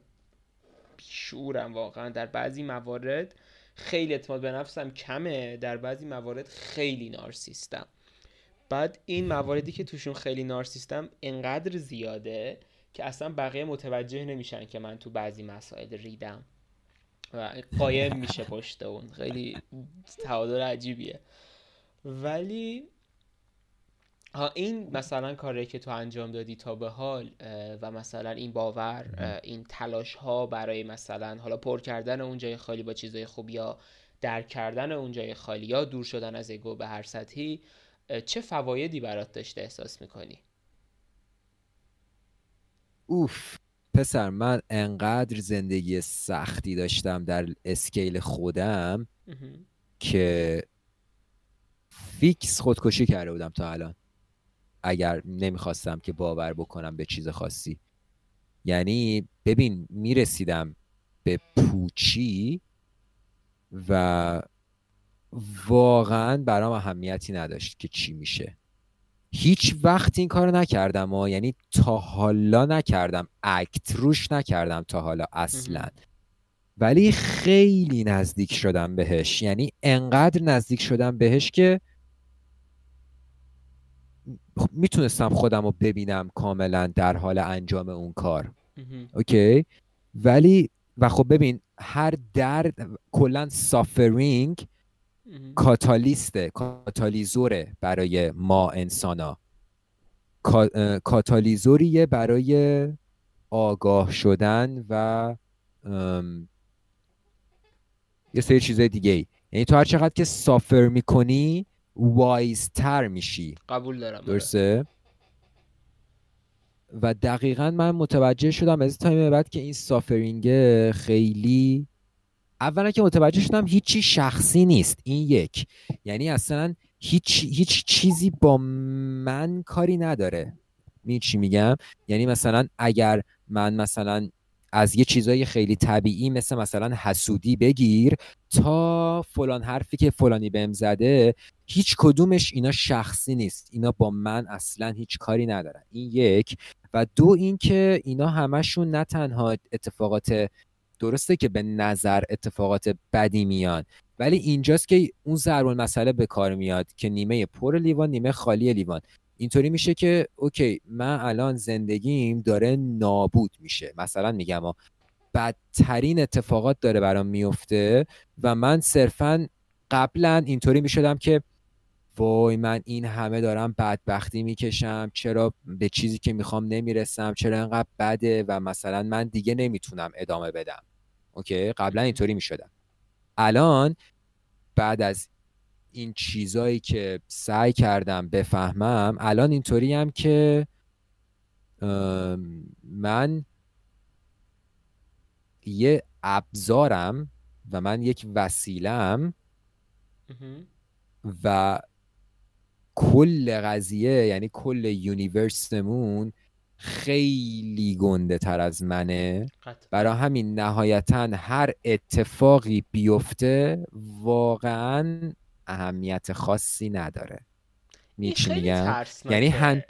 شعورم واقعا. در بعضی موارد خیلی اعتماد به نفسم کمه در بعضی موارد خیلی نارسیستم. بعد این مواردی که توشون خیلی نارسیستم انقدر زیاده که اصلا بقیه متوجه نمیشن که من تو بعضی مسائل ریدم و قایم میشه پشت اون. خیلی تعادل عجیبیه. ولی این مثلا کاری که تو انجام دادی تا به حال و مثلا این باور این تلاش ها برای مثلا حالا پر کردن اون جای خالی با چیزای خوب یا درک کردن اون جای خالی یا دور شدن از ego به هر سطحی چه فوایدی برات داشته احساس می‌کنی؟ اوف پسر من انقدر زندگی سختی داشتم در scale خودم که fix خودکشی کرده بودم تا الان. اگر نمی‌خواستم که باور بکنم به چیز خاصی. یعنی ببین می‌رسیدم به پوچی و واقعا برام اهمیتی نداشت که چی میشه. هیچ وقت این کارو نکردم و یعنی تا حالا نکردم. اکت روش نکردم تا حالا اصلا. ولی خیلی نزدیک شدم بهش. یعنی انقدر نزدیک شدم بهش که می‌تونستم خودم رو ببینم کاملا در حال انجام اون کار. okay؟ ولی و خب ببین هر درد کلا suffering catalyst ه کاتالیزوره برای ما انسانا. کاتالیزوریه برای آگاه شدن و یه سری چیزای دیگه ای یعنی تو هر چقدر که suffer می‌کنی wise تر میشی. قبول دارم درسته؟ و دقیقا من متوجه شدم از time بعد که این suffering خیلی اولا که متوجه شدم هیچی شخصی نیست این یک. یعنی اصلا هیچ, هیچ چیزی با من کاری نداره. می چی میگم؟ یعنی مثلا اگر من مثلا از یه چیزای خیلی طبیعی مثل مثلا حسودی بگیر تا فلان حرفی که فلانی بهم زده هیچ کدومش اینا شخصی نیست. اینا با من اصلا هیچ کاری ندارن. این یک. و دو اینکه اینا همشون نه تنها اتفاقات درسته که به نظر اتفاقات بدی میان ولی اینجاست که اون ضرب مسئله به کار میاد که نیمه پر لیوان نیمه خالی لیوان. اینطوری میشه که اوکی من الان زندگیم داره نابود میشه. مثلا میگم بدترین اتفاقات داره برام میفته و من صرفا قبلا اینطوری می‌شدم که وای من این همه دارم بدبختی می‌کشم چرا به چیزی که می‌خوام نمی‌رسم چرا انقدر بده و مثلا من دیگه نمی‌تونم ادامه بدم. اوکی؟ قبلا اینطوری می‌شدم. الان بعد از این چیزایی که سعی کردم بفهمم الان اینطوری هم که من یه ابزارم و من یک وسیلم و کل قضیه یعنی کل یونیورسمون خیلی گنده تر از منه. برای همین نهایتا هر اتفاقی بیفته واقعا اهمیت خاصی نداره. چی میگم؟ یعنی هن...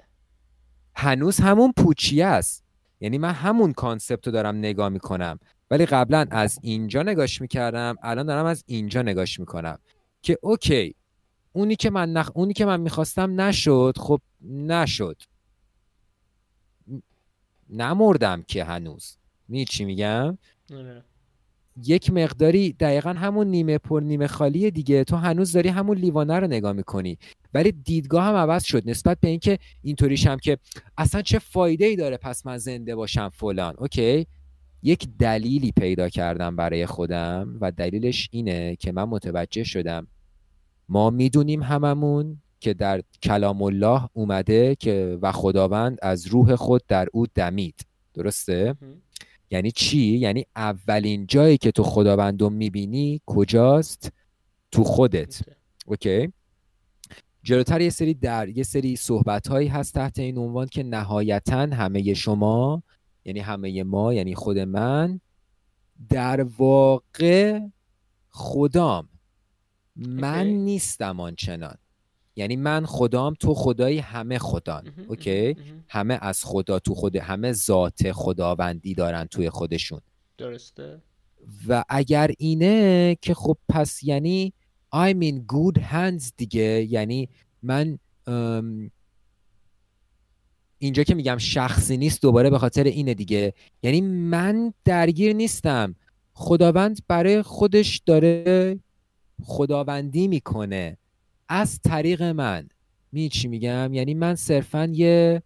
هنوز همون پوچیه است. یعنی من همون concept رو دارم نگاه می‌کنم. ولی قبلا از اینجا نگاش می‌کردم الان دارم از اینجا نگاش می‌کنم. که okay اونی که من نخ... اونی که من می‌خواستم نشد خب نشد. نمردم که هنوز. می چی میگم؟ آره. یک مقداری دقیقا همون نیمه پر نیمه خالی دیگه. تو هنوز داری همون لیوانه رو نگاه می‌کنی. ولی دیدگاه هم عوض شد نسبت به اینکه اینطوریش هم که اصلا چه فایده ای داره پس من زنده باشم فلان. اوکی. یک دلیلی پیدا کردم برای خودم و دلیلش اینه که من متوجه شدم. ما می‌دونیم هممون که در کلام الله اومده که و خداوند از روح خود در او دمید. درسته؟ یعنی چی؟ یعنی اولین جایی که تو خداوند رو می‌بینی کجاست؟ تو خودت اوکی؟ جلوتر یه سری در یه سری صحبت هایی هست تحت این عنوان که نهایتا همه شما یعنی همه ما یعنی خود من در واقع خدام من نیستم آنچنان یعنی من خدام تو خدایی همه خدان. اوکی؟ همه از خدا تو خود همه ذات خداوندی دارن توی خودشون. درسته. و اگر اینه که خب پس یعنی I'm in good hands دیگه. یعنی من اینجا که میگم شخصی نیست دوباره به خاطر اینه دیگه. یعنی من درگیر نیستم. خداوند برای خودش داره خداوندی می‌کنه. از طریق من. می چی میگم؟ یعنی من صرفا یه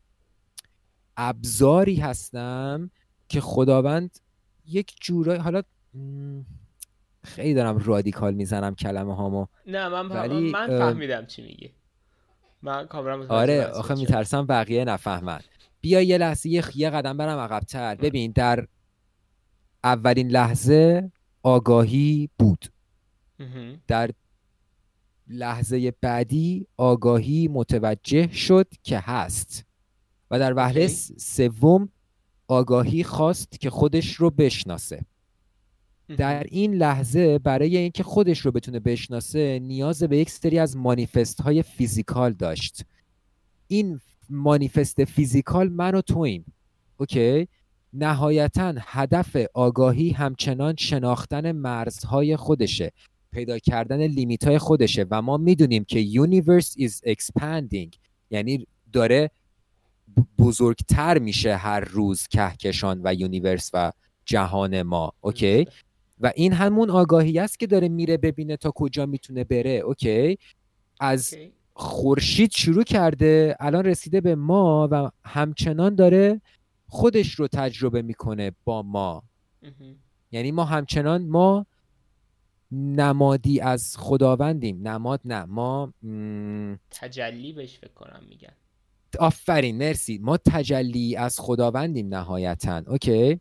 ابزاری هستم که خداوند یک جورایی حالا خیلی دارم رادیکال می‌زنم کلمه هامو نه من, ولی من فهمیدم چی میگی. من کاملا آره آخه میترسم بقیه نفهمن. بیا یه لحظه یه, قدم برم عقبتر. ببین در اولین لحظه آگاهی بود. در لحظه بعدی آگاهی متوجه شد که هست و در وهله سوم آگاهی خواست که خودش رو بشناسه. در این لحظه برای اینکه خودش رو بتونه بشناسه نیاز به یک سری از مانیفست های physical داشت. این manifest physical من و تویم okay؟ نهایتا هدف آگاهی همچنان شناختن مرزهای خودشه. پیدا کردن limit های خودشه و ما می‌دونیم که universe is expanding. یعنی داره بزرگتر میشه هر روز کهکشان و universe و جهان ما. okay؟ و این همون آگاهی است که داره میره ببینه تا کجا می‌تونه بره. okay؟ از خورشید شروع کرده الان رسیده به ما و همچنان داره خودش رو تجربه می‌کنه با ما. یعنی ما همچنان ما نمادی از خداوندیم. نماد نه ما تجلی بهش فکر کنم میگن. آفرین مرسی. ما تجلی از خداوندیم نهایتا. اوکی.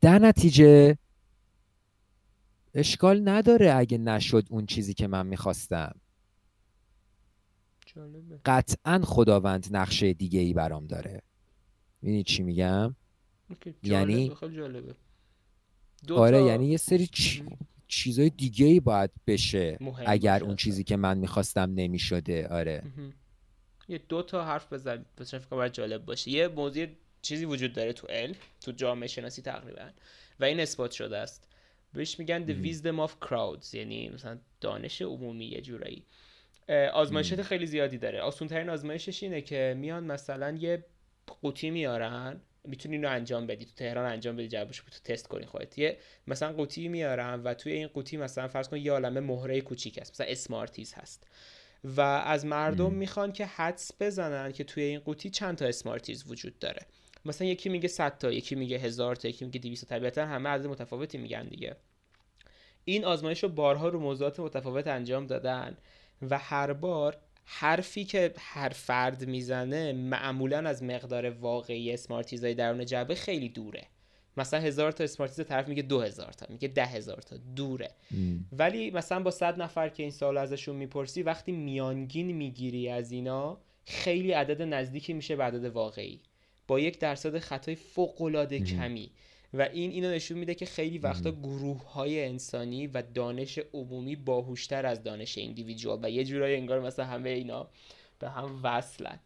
در نتیجه اشکال نداره اگه نشد اون چیزی که من می‌خواستم. قطعا خداوند نقشه دیگه ای برام داره. می‌دونی چی میگم؟ یعنی آره یعنی یه سری چ... چیزای دیگه ای باید بشه اگر اون چیزی که من می‌خواستم نمی‌شده آره. یه دو تا حرف بزن بسیار فکر جالب باشه. یه موضوع چیزی وجود داره تو علم تو جامعه شناسی تقریبا و این اثبات شده است. بهش میگن the wisdom of crowds یعنی مثلا دانش عمومی یه جورایی. آزمایشات خیلی زیادی داره. آسون ترین آزمایشش اینه که میان مثلا یه قوطی میارن می‌تونی اینو انجام بدی تو تهران انجام بدی جوابشو تو تست کنی خودت. یه مثلا قوطی میارن و توی این قوطی مثلا فرض کن یه عالمه مهره کوچیک هست مثلا اسمارتیز هست. و از مردم می‌خوان که حدس بزنن که توی این قوطی چند تا اسمارتیز وجود داره. مثلا یکی میگه 100 تا یکی میگه هزار تا یکی میگه 200 تا. طبیعتا همه عدد متفاوتی میگن دیگه. این آزمایش رو بارها رو موضوعات متفاوت انجام دادن و هر بار حرفی که هر فرد می‌زنه معمولا از مقدار واقعی اسمارتیزهای درون جعبه خیلی دوره. مثلا هزار تا اسمارتیز طرف میگه دو هزار تا میگه ده هزار تا دوره. ولی مثلا با صد نفر که این سال ازشون می‌پرسی وقتی میانگین می‌گیری از اینا خیلی عدد نزدیکی میشه به عدد واقعی. با یک درصد خطای فوق العاده کمی. و این اینو نشون میده که خیلی وقتا گروه های انسانی و دانش عمومی باهوشتر از دانش ایندیویدوال و یه جورایی انگار مثلا همه اینا به هم وصلن.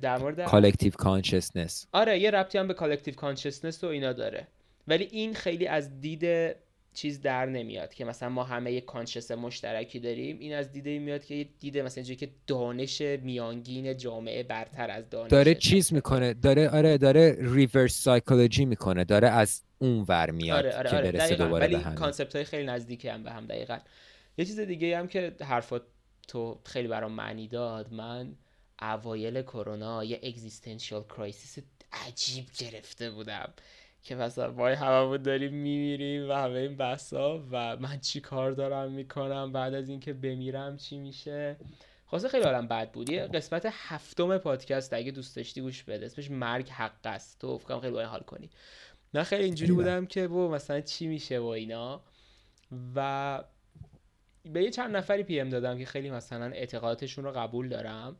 در مورد collective consciousness آره یه ربطی هم به collective consciousness و اینا داره. ولی این خیلی از دید چیز در نمیاد که مثلا ما همه یک conscious مشترکی داریم این از دیده میاد که دیده مثلا اینجوری که دانش میانگین جامعه برتر از دانش. داره چیز می‌کنه داره آره داره reverse psychology می‌کنه داره از اون ور میاد آره آره که آره برسه دوباره ولی به concept های خیلی نزدیکی هم به هم دقیقا. یه چیز دیگه هم که حرفات تو خیلی برام معنی داد من اوایل کرونا یه existential crisis عجیب گرفته بودم. که مثلا وای هممون داریم میمیریم و همه این بحثا و من چی کار دارم می‌کنم بعد از اینکه بمیرم چی میشه؟ خلاصه خیلی حالم بد بود. یه قسمت هفتم پادکست اگه دوست داشتی گوش بده. اسمش مرگ حق است. تو فکر کنم خیلی باید حال کنی. من خیلی اینجوری بودم که بو مثلا چی میشه و اینا. و به یه چند نفری پی ام دادم که خیلی مثلا اعتقاداتشون رو قبول دارم.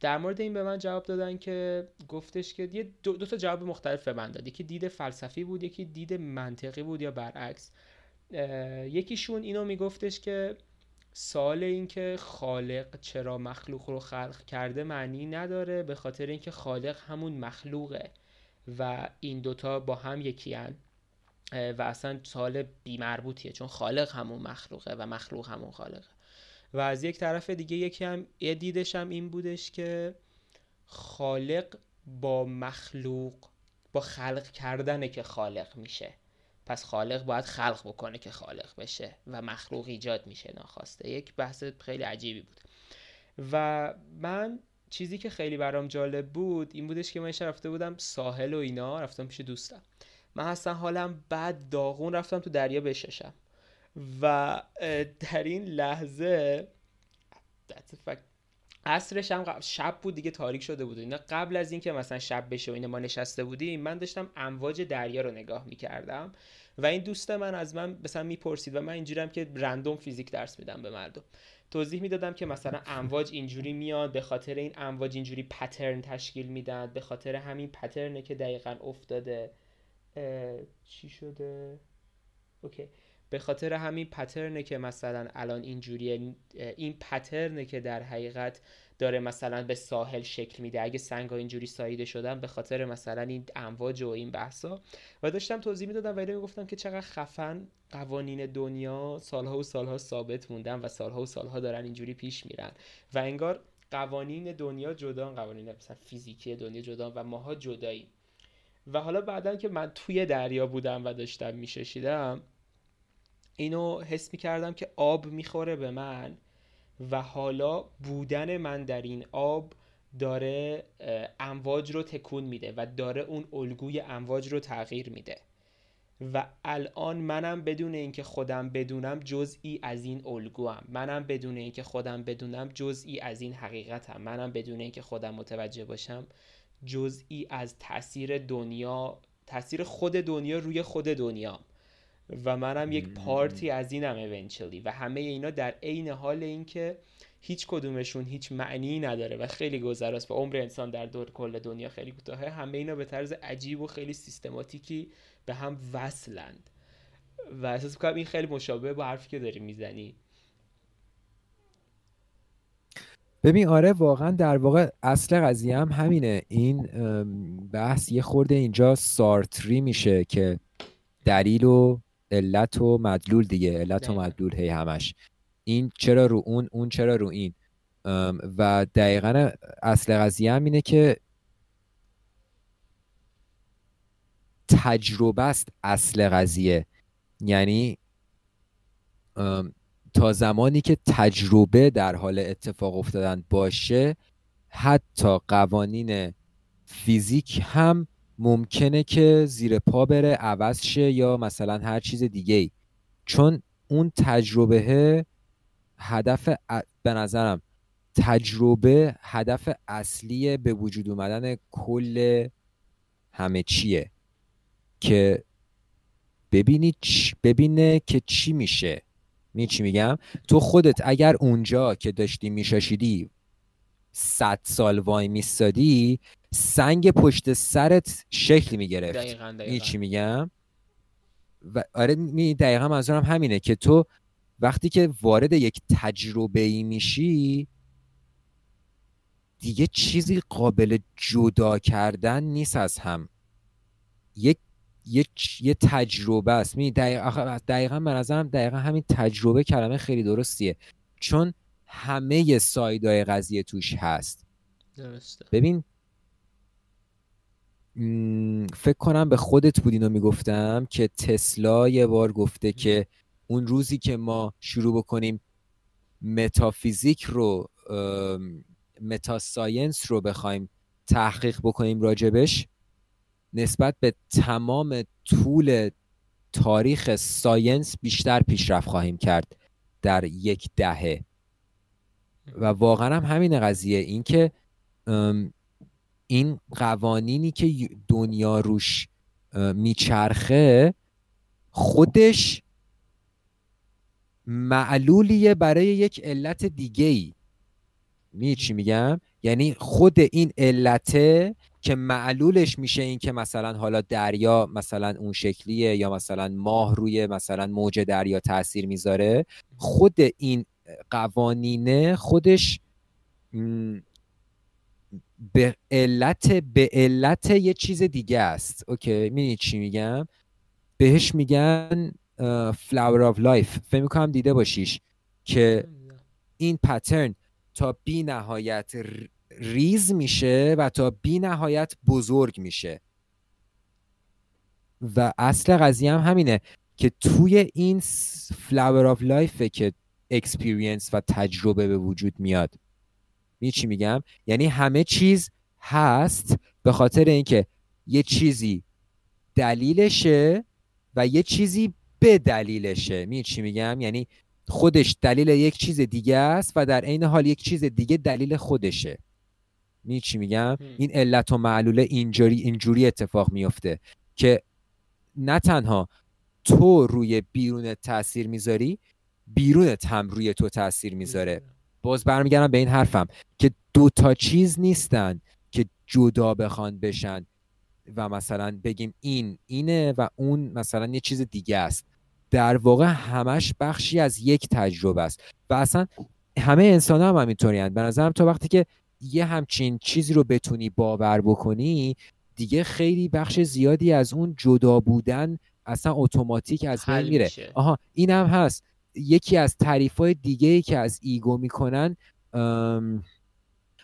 در مورد این به من جواب دادن که گفتش که یه دو, دو تا جواب مختلف به من داد. یکی دید فلسفی بود یکی دید منطقی بود یا برعکس. یکیشون اینو میگفتش که سال این که خالق چرا مخلوق رو خلق کرده معنی نداره به خاطر اینکه خالق همون مخلوقه و این دوتا با هم یکی هن و اصلا سال بیمربوطیه چون خالق همون مخلوقه و مخلوق همون خالقه. و از یک طرف دیگه یکی هم یه دیدش هم این بودش که خالق با مخلوق با خلق کردنه که خالق میشه. پس خالق باید خلق بکنه که خالق بشه و مخلوق ایجاد میشه ناخواسته. یک بحث خیلی عجیبی بود. و من چیزی که خیلی برام جالب بود این بودش که من رفته بودم ساحل و اینا رفتم پیش دوستم. من اصلا حالم بد داغون رفتم تو دریا بششم. و در این لحظه عصرش هم شب بود دیگه تاریک شده بود. اینا قبل از اینکه مثلا شب بشه و اینا ما نشسته بودیم من داشتم امواج دریا رو نگاه می‌کردم و این دوست من از من مثلا می‌پرسید و من اینجوریم که رندوم فیزیک درس میدم به مردم. توضیح می‌دادم که مثلا امواج اینجوری میاد به خاطر این امواج اینجوری پترن تشکیل میدن به خاطر همین پترنه که دقیقا افتاده. چی شده؟ اوکی. به خاطر همین پترنه که مثلا الان اینجوریه این پترنه که در حقیقت داره مثلا به ساحل شکل میده. اگه سنگ ها اینجوری ساییده شدن به خاطر مثلا این امواج و این بحثا. و داشتم توضیح می‌دادم و می‌گفتم که چقدر خفن قوانین دنیا سالها و سالها ثابت موندن و سالها و سالها دارن اینجوری پیش میرن. و انگار قوانین دنیا جدا قوانین مثلا فیزیکی دنیا جدا و ماها جداییم و حالا بعدا که من توی دریا بودم و داشتم میششیدم اینو حس می کردم که آب می‌خوره به من و حالا بودن من در این آب داره امواج رو تکون میده و داره اون الگوی امواج رو تغییر میده. و الان منم بدون اینکه خودم بدونم جزئی از این الگوام. منم بدون اینکه خودم بدونم جزئی از این حقیقتم. منم بدون اینکه خودم متوجه باشم جزئی از تاثیر دنیا تاثیر خود دنیا روی خود دنیا و منم یک پارتی از اینم اونچلی و همه اینا در عین حال اینکه هیچ کدومشون هیچ معنی نداره و خیلی گذراست. و عمر انسان در دور کل دنیا خیلی کوتاهه. همه اینا به طرز عجیب و خیلی سیستماتیکی به هم وصلند. و احساس می‌کنم این خیلی مشابه با حرفی که داری می‌زنی. ببین آره واقعا در واقع اصل قضیه هم همینه. این بحث یه خورده اینجا سارتری میشه که دلیل و علت و مدلول دیگه علت و مدلول هی همش. این چرا رو اون اون چرا رو این. و دقیقا اصل قضیه هم اینه که تجربه است اصل قضیه. یعنی تا زمانی که تجربه در حال اتفاق افتادن باشه حتی قوانین فیزیک هم ممکنه که زیر پا بره عوض شه یا مثلا هر چیز دیگه ای چون اون تجربه هدف به نظرم تجربه هدف اصلی به وجود اومدن کل همه چیه که ببینی ببینه که چی میشه. می میگم؟ تو خودت اگر اونجا که داشتی میشاشیدی صد سال وای میستادی سنگ پشت سرت شکل می‌گرفت. دقیقاً این چی میگم؟ و آره می دقیقا منظورم همینه که تو وقتی که وارد یک تجربه ای میشی دیگه چیزی قابل جدا کردن نیست از هم. یک یه, یه تجربه است. می دقیقا, دقیقا من نظرم دقیقا همین تجربه کلمه خیلی درستیه. چون همه سایدای قضیه توش هست. درسته. ببین فکر کنم به خودت بود اینو می‌گفتم که تسلا یه بار گفته که اون روزی که ما شروع بکنیم متافیزیک رو متاساینس رو بخوایم تحقیق بکنیم راجبش نسبت به تمام طول تاریخ ساینس بیشتر پیشرفت خواهیم کرد در یک دهه. و واقعا هم همین قضیه. این که این قوانینی که دنیا روش میچرخه خودش معلولیه برای یک علت دیگه ای می چی میگم؟ یعنی خود این علته که معلولش میشه این که مثلا حالا دریا مثلا اون شکلیه یا مثلا ماه روی مثلا موج دریا تاثیر می‌ذاره خود این قوانینه خودش به علت به علت یه چیز دیگه است. okay می‌دونی چی میگم؟ بهش میگن flower of life فکر می‌کنم دیده باشیش که این pattern تا بی نهایت ریز میشه و تا بی نهایت بزرگ میشه. و اصل قضیه هم همینه که توی این flower of life ه که experience و تجربه به وجود میاد. می چی میگم؟ یعنی همه چیز هست به خاطر اینکه یه چیزی دلیلشه و یه چیزی به دلیلشه. می چی میگم؟ یعنی خودش دلیل یک چیز دیگه است و در عین حال یک چیز دیگه دلیل خودشه. می چی میگم. این علت و معلوله اینجوری اینجوری اتفاق میفته که نه تنها تو روی بیرونت تاثیر می‌ذاری بیرونت هم روی تو تاثیر می‌ذاره. باز برمیگردم به این حرفم که دو تا چیز نیستن که جدا بخوان بشن و مثلا بگیم این اینه و اون مثلا یه چیز دیگه است. در واقع همش بخشی از یک تجربه است. و اصلا همه انسان هم همینطوری به نظرم تو وقتی که یه همچین چیزی رو بتونی باور بکنی دیگه خیلی بخش زیادی از اون جدا بودن اصلا اتوماتیک از بین میره. آها این هم هست. یکی از تعریف های دیگه ای که از ایگو می‌کنن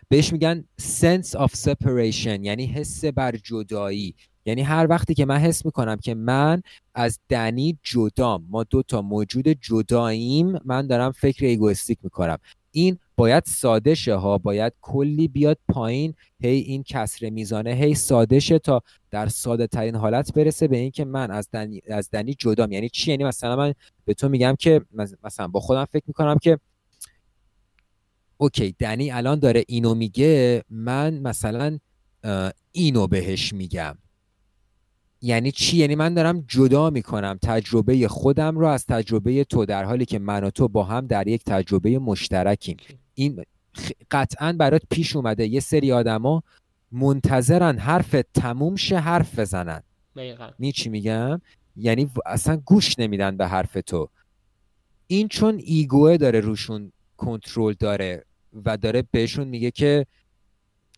بهش میگن sense of separation یعنی حس بر جدایی. یعنی هر وقتی که من حس می‌کنم که من از دنی جدام ما دو تا موجود جداییم من دارم فکر ایگوستیک می‌کنم. این باید ساده شه ها باید کلی بیاد پایین هی این کسر میزانه هی ساده شه تا در ساده ترین حالت برسه به اینکه من از دنی, از دنی جدام. یعنی چی؟ یعنی مثلا من به تو میگم که مثلا با خودم فکر می‌کنم که اوکی دنی الان داره اینو میگه من مثلا اینو بهش میگم. یعنی چی؟ یعنی من دارم جدا می‌کنم تجربه خودم رو از تجربه تو در حالی که من و تو با هم در یک تجربه مشترکیم. این قطعا برات پیش اومده. یه سری آدما منتظرن حرف تموم شه حرف بزنن. می چی میگم؟ یعنی اصلا گوش نمیدن به حرف تو. این چون ایگوه داره روشون کنترل داره و داره بهشون میگه که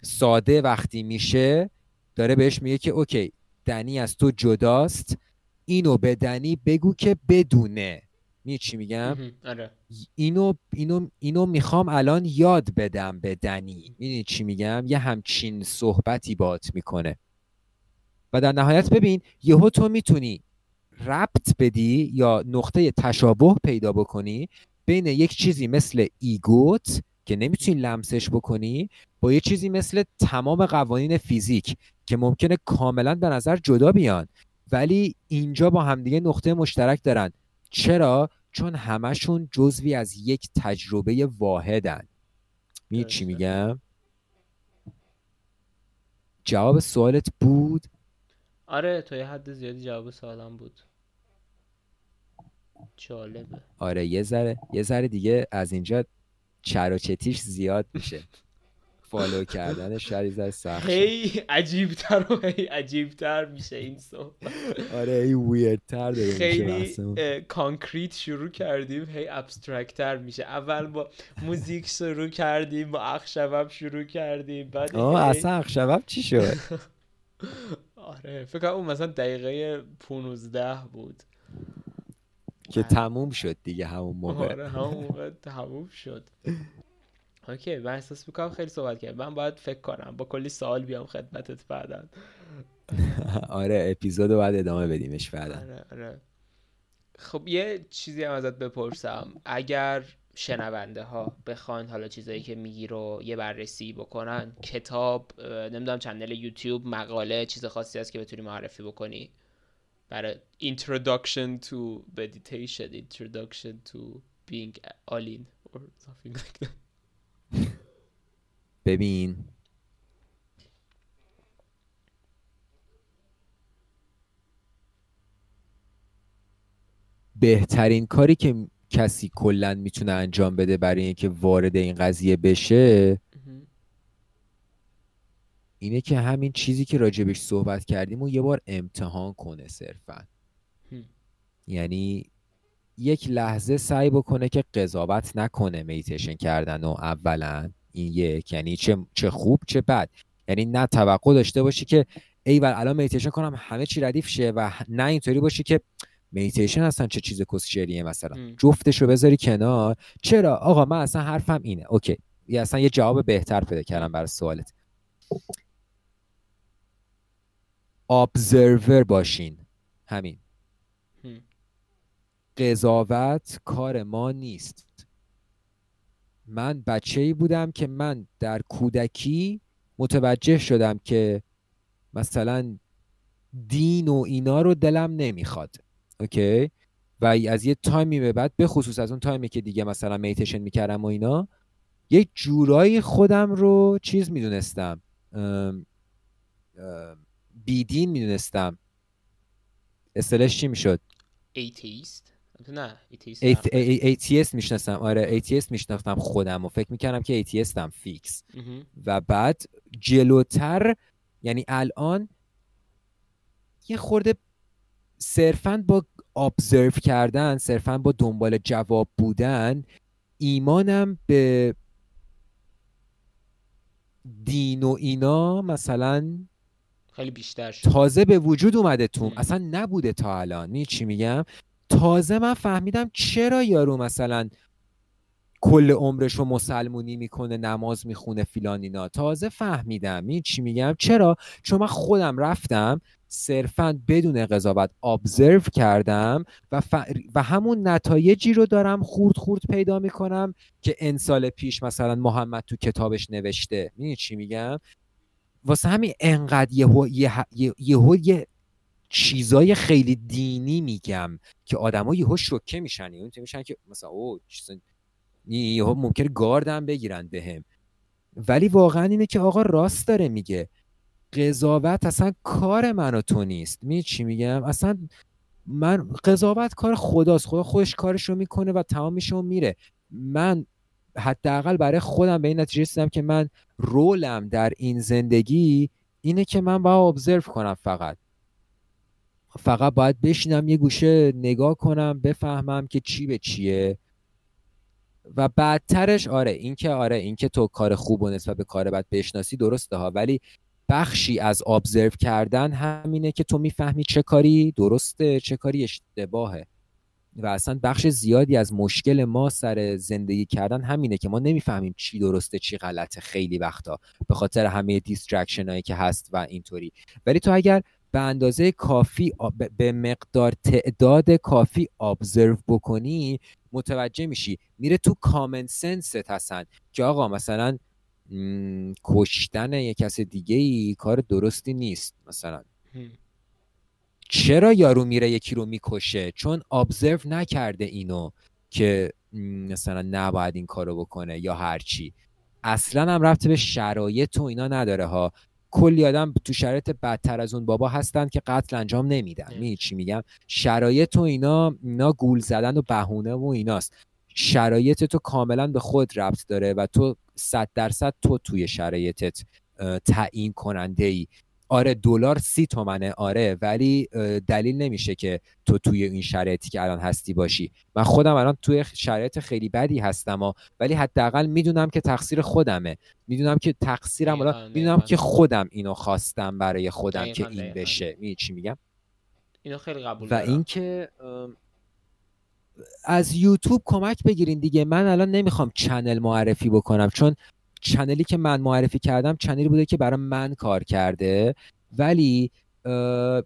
ساده وقتی میشه داره بهش میگه که اوکی دنی از تو جداست. اینو به دنی بگو که بدونه. می چی میگم. آره. اینو اینو اینو می‌خوام الان یاد بدم به دنی. می‌دونی چی میگم؟ یه همچین صحبتی بات می‌کنه. و در نهایت ببین یهو تو می‌تونی ربط بدی یا نقطه تشابه پیدا بکنی بین یک چیزی مثل ایگوت که نمی‌تونی لمسش بکنی با یه چیزی مثل تمام قوانین فیزیک که ممکنه کاملا به نظر جدا بیان ولی اینجا با همدیگه نقطه مشترک دارن. چرا؟ چون همشون جزوی از یک تجربه واحدن. می چی. میگم؟ جواب سوالت بود؟ آره تا یه حد زیادی جواب سوالم بود. جالبه. آره یه ذره یه ذره دیگه از اینجا چر و چتیش زیاد میشه. فالو کردن شریز سخت هی عجیبتر و هی عجیبتر میشه این صحبت. آره هی ویردتر داره خیلی کانکریت شروع کردیم هی ابسترکتر میشه. اول با موزیک شروع کردیم با اخشبب شروع کردیم بعد آه اصلا اخشبب چی شد؟ آره فکر اون مثلا دقیقه 15 بود. که تموم شد دیگه همون موقع. آره همون موقع تموم شد. اوکی من احساس می‌کنم خیلی صحبت کرد من باید فکر کنم با کلی سوال بیام خدمتت بعدا. آره اپیزود رو باید ادامه بدیمش بعدا. آره آره. خب یه چیزی هم ازت بپرسم. اگر شنونده ها بخوان حالا چیزایی که میگی رو یه بررسی بکنن کتاب نمی‌دونم چنل یوتیوب مقاله چیز خاصی هست که بتونی معرفی بکنی؟ برای introduction to meditation introduction to being all in or something like that. ببین. بهترین کاری که کسی کلا می‌تونه انجام بده برای اینکه وارد این قضیه بشه اینه که همین چیزی که راجبش صحبت کردیم و یه بار امتحان کنه صرفا. یعنی یک لحظه سعی بکنه که قضاوت نکنه میتیشن کردن و اولا. این یک یعنی چه, چه خوب چه بد. یعنی نه توقع داشته باشی که ای الان میتیشن کنم همه چی ردیف شه و نه اینطوری باشی که میتیشن اصلا چه چیز کسشریه مثلا. جفتش رو بذاری کنار. چرا؟ آقا من اصلا حرفم اینه. okay. یا اصلا یه جواب بهتر پیدا کردم برای سوالت. observer باشین. همین. قضاوت کار ما نیست. من بچه ای بودم که من در کودکی متوجه شدم که مثلا دین و اینا رو دلم نمی‌خواد okay؟ و از یه تایمی به بعد به خصوص از اون تایمی که دیگه مثلا میتیشن می‌کردم و اینا یه جورایی خودم رو چیز می‌دونستم بیدین می‌دونستم. اصطلاحش چی می‌شد؟ atheist نه atheist می‌شناسم. آره atheist میشناختم خودم و فکر می‌کردم که atheist م fix و بعد جلوتر یعنی الان یه خورده صرفا با observe کردن صرفا با دنبال جواب بودن ایمانم به دین و اینا مثلا خیلی بیشتر شد. تازه به وجود اومده تو. اصلا نبوده تا الان. می چی میگم؟ تازه من فهمیدم چرا یارو مثلا کل عمرش رو مسلمونی می‌کنه نماز می‌خونه فیلان اینا. تازه فهمیدم. این چی میگم؟ چرا؟ چون من خودم رفتم صرفا بدون قضاوت ابزرو کردم و, و همون نتایجی رو دارم خورد خورد پیدا می‌کنم که ان سال پیش مثلا محمد تو کتابش نوشته. می‌دونی چی میگم؟ واسه همین انقدر یهو یه, یه, یه چیزای خیلی دینی میگم که آدما یهو شوکه میشن یهو میشن که مثلا او یهو ممکن گاردم بگیرن بهم. ولی واقعا اینه که آقا راست داره میگه. قضاوت اصلا کار من و تو نیست. می چی میگم؟ اصلا من قضاوت کار خداست. خدا خودش کارش رو می‌کنه و تمام میشه و میره. من حداقل برای خودم به این نتیجه رسیدم که من رولم در این زندگی اینه که من باید ابزرو کنم فقط. فقط باید بشینم یه گوشه نگاه کنم بفهمم که چی به چیه. و بعدترش آره این که آره این که تو کار خوب و نسبت به کار بد بشناسی درسته ها. ولی بخشی از observe کردن همینه که تو می‌فهمی چه کاری درسته چه کاری اشتباهه. و اصلا بخش زیادی از مشکل ما سر زندگی کردن همینه که ما نمی‌فهمیم چی درسته چی غلطه خیلی وقتا. به خاطر همه distraction هایی که هست و اینطوری. ولی تو اگر به اندازه کافی به مقدار تعداد کافی observe بکنی متوجه میشی. میره تو common sense ت هستن که آقا مثلا کشتن یک کس دیگه ای کار درستی نیست مثلا. چرا یارو میره یکی رو می‌کشه؟ چون ابزرو نکرده اینو که مثلا نباید این کارو بکنه یا هرچی. اصلا هم رفته به شرایط و اینا نداره ها. کلی آدم تو شرایط بدتر از اون بابا هستن که قتل انجام نمیدن. می چی میگم؟ شرایط و اینا اینا گول زدن و بهونه و ایناست. شرایط تو کاملا به خود ربط داره و تو صد درصد تو توی شرایطت تعیین کننده ای آره دلار سی تومنه. آره ولی دلیل نمیشه که تو توی این شرایطی که الان هستی باشی. من خودم الان توی شرایط خیلی بدی هستم و ولی حداقل می‌دونم که تقصیر خودمه. می‌دونم که تقصیرم الان می‌دونم که خودم اینو خواستم برای خودم که این بشه. می چی میگم؟ اینو خیلی قبول و اینکه از یوتیوب کمک بگیرین دیگه. من الان نمی‌خوام چنل معرفی بکنم چون چنلی که من معرفی کردم چنلی بوده که برای من کار کرده. ولی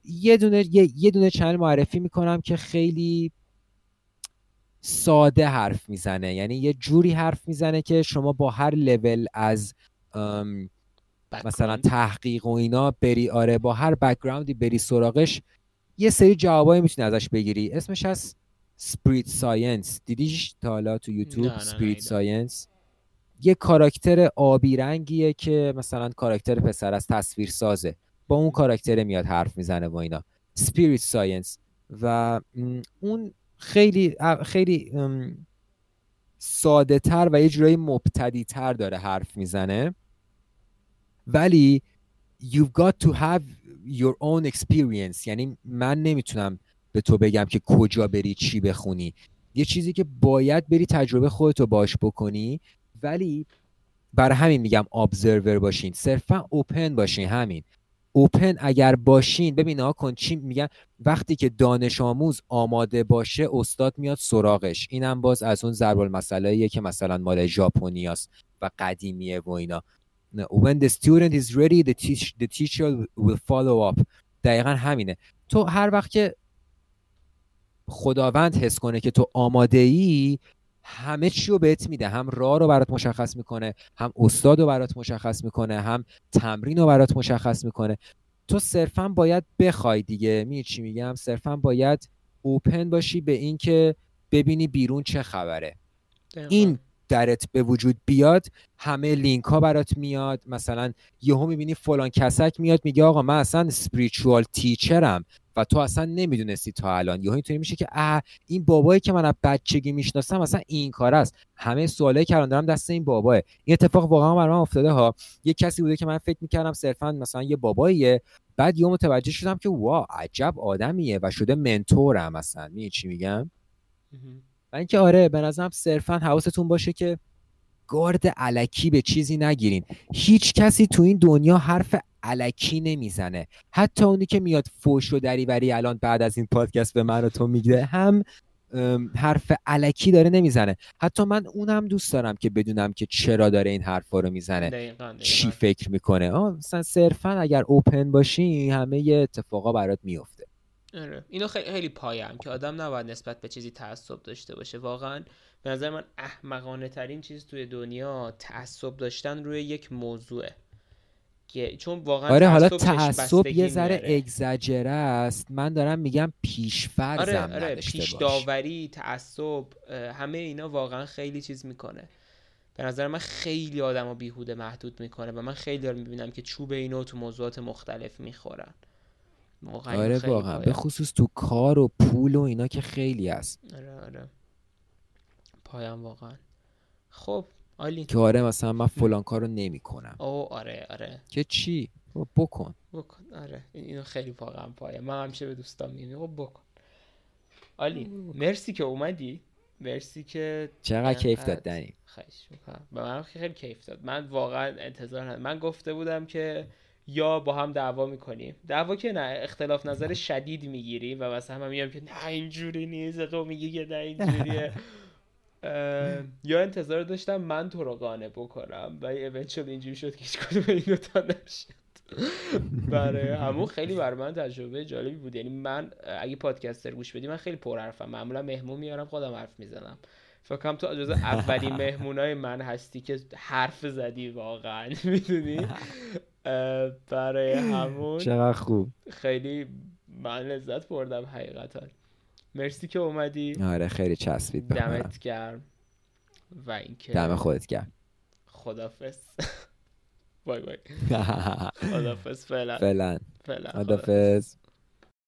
یه دونه یه, دونه چنل معرفی می‌کنم که خیلی ساده حرف می‌زنه. یعنی یه جوری حرف می‌زنه که شما با هر لول از مثلا تحقیق و اینا بری آره با هر background ی بری سراغش یه سری جوابایی می‌تونی ازش بگیری. اسمش از Spirit Science دیدیش تا حالا تو یوتیوب Spirit Science یه کاراکتر آبی رنگیه که مثلا کاراکتر پسر از تصویر سازه. با اون کاراکتر میاد حرف می‌زنه و اینا. Spirit Science و اون خیلی خیلی ساده تر و یه جورایی مبتدی تر داره حرف می‌زنه. ولی you've got to have your own experience. یعنی من نمی‌تونم به تو بگم که کجا بری چی بخونی. یه چیزی که باید بری تجربه خودتو باش بکنی ولی برای همین میگم ابزرور باشین صرفا اوپن باشین همین. اوپن اگر باشین ببین ها کن چی میگن؟ وقتی که دانش آموز آماده باشه استاد میاد سراغش. اینم باز از اون ضرب المثلاییه که مثلا مال ژاپنیاست و قدیمیه و اینا. When the student is ready the, teach, the teacher will follow up. دقیقا همینه. تو هر وقت که خداوند حس کنه که تو آماده ای همه چی رو بهت میده. هم راه رو برات مشخص می‌کنه هم استاد رو برات مشخص می‌کنه هم تمرین رو برات مشخص می‌کنه. تو صرفا باید بخوای دیگه. می چی میگم؟ صرفا باید اوپن باشی به اینکه ببینی بیرون چه خبره. این درت به وجود بیاد همه لینک ها برات میاد. مثلا یهو می‌بینی فلان کسک میاد میگه آقا من اصلا سپریچوال تیچرم و تو اصلا نمی‌دونستی تا الان. یهو اینطوری میشه که اه این بابایی که من از بچگی می‌شناسم اصلا این کار است. همه سوالایی که الان دارم دست این باباه. این اتفاق واقعا برای من افتاده ها. یه کسی بوده که من فکر می‌کردم صرفا مثلا یه باباییه. بعد یه متوجه شدم که وا عجب آدمیه و شده منتورم مثلا چی میگم؟ و اینکه آره به نظرم صرفا حواستون باشه که گارد علکی به چیزی نگیرین. هیچ کسی تو این دنیا حرف علکی نمی‌زنه. حتی اونی که میاد فوش و دریوری الان بعد از این پادکست به من و تو میگه هم حرف علکی داره نمی‌زنه. حتی من اونم دوست دارم که بدونم که چرا داره این حرفا رو می‌زنه. چی فکر می‌کنه. آه مثلا صرفا اگر اوپن باشی همه یه اتفاقا برات میفته. آره. اینو خیلی خیلی پایم که آدم نباید نسبت به چیزی تعصب داشته باشه. واقعا به نظر من احمقانه ترین چیز توی دنیا تعصب داشتن روی یک موضوعه. چون واقعا آره حالا تعصب یه ذره اگزاجره است. من دارم میگم پیشفرزم آره آره پیش داوری تعصب همه اینا واقعا خیلی چیز می‌کنه. به نظر من خیلی آدم و بیهوده محدود می‌کنه و من خیلی دارم می‌بینم که چوب اینو تو موضوعات مختلف می‌خورن. واقعا آره واقعا. به خصوص تو کار و پول و اینا که خیلی هست. آره آره. پایم واقعا. خب عالی. که آره مثلا من فلان کارو نمی‌کنم. او آره آره. که چی؟ بکن. بکن آره. اینو خیلی واقعا پایه. من همیشه به دوستان میگم خب بکن. عالی. مرسی که اومدی. مرسی که چقدر کیف داد دنی؟ خواهش می‌کنم. به من خیلی کیف داد. من واقعا انتظار ندارم. من گفته بودم که یا با هم دعوا می‌کنیم. دعوا که نه اختلاف نظر شدید می‌گیریم و مثلا هم میگم که نه اینجوری نیست. تو میگی که نه اینجوریه. یا انتظار داشتم من تو رو قانع بکنم و ایونچوال اینجوری شد که هیچ کدوم این دوتا نشد. برای همون خیلی بر من تجربه جالبی بود. یعنی من اگه پادکستر گوش بدی من خیلی پر حرفم. معمولا مهمون میارم خودم حرف می‌زنم. فکرم تو جز اولین مهمونای من هستی که حرف زدی واقعا می‌دونی؟ برای همون چقدر خوب. خیلی من لذت بردم حقیقتا. مرسی که اومدی. آره خیلی چسبید دمت گرم. و اینکه دم خودت گرم. خدافظ. بای بای خدافظ فعلا. فعلا. خدافظ.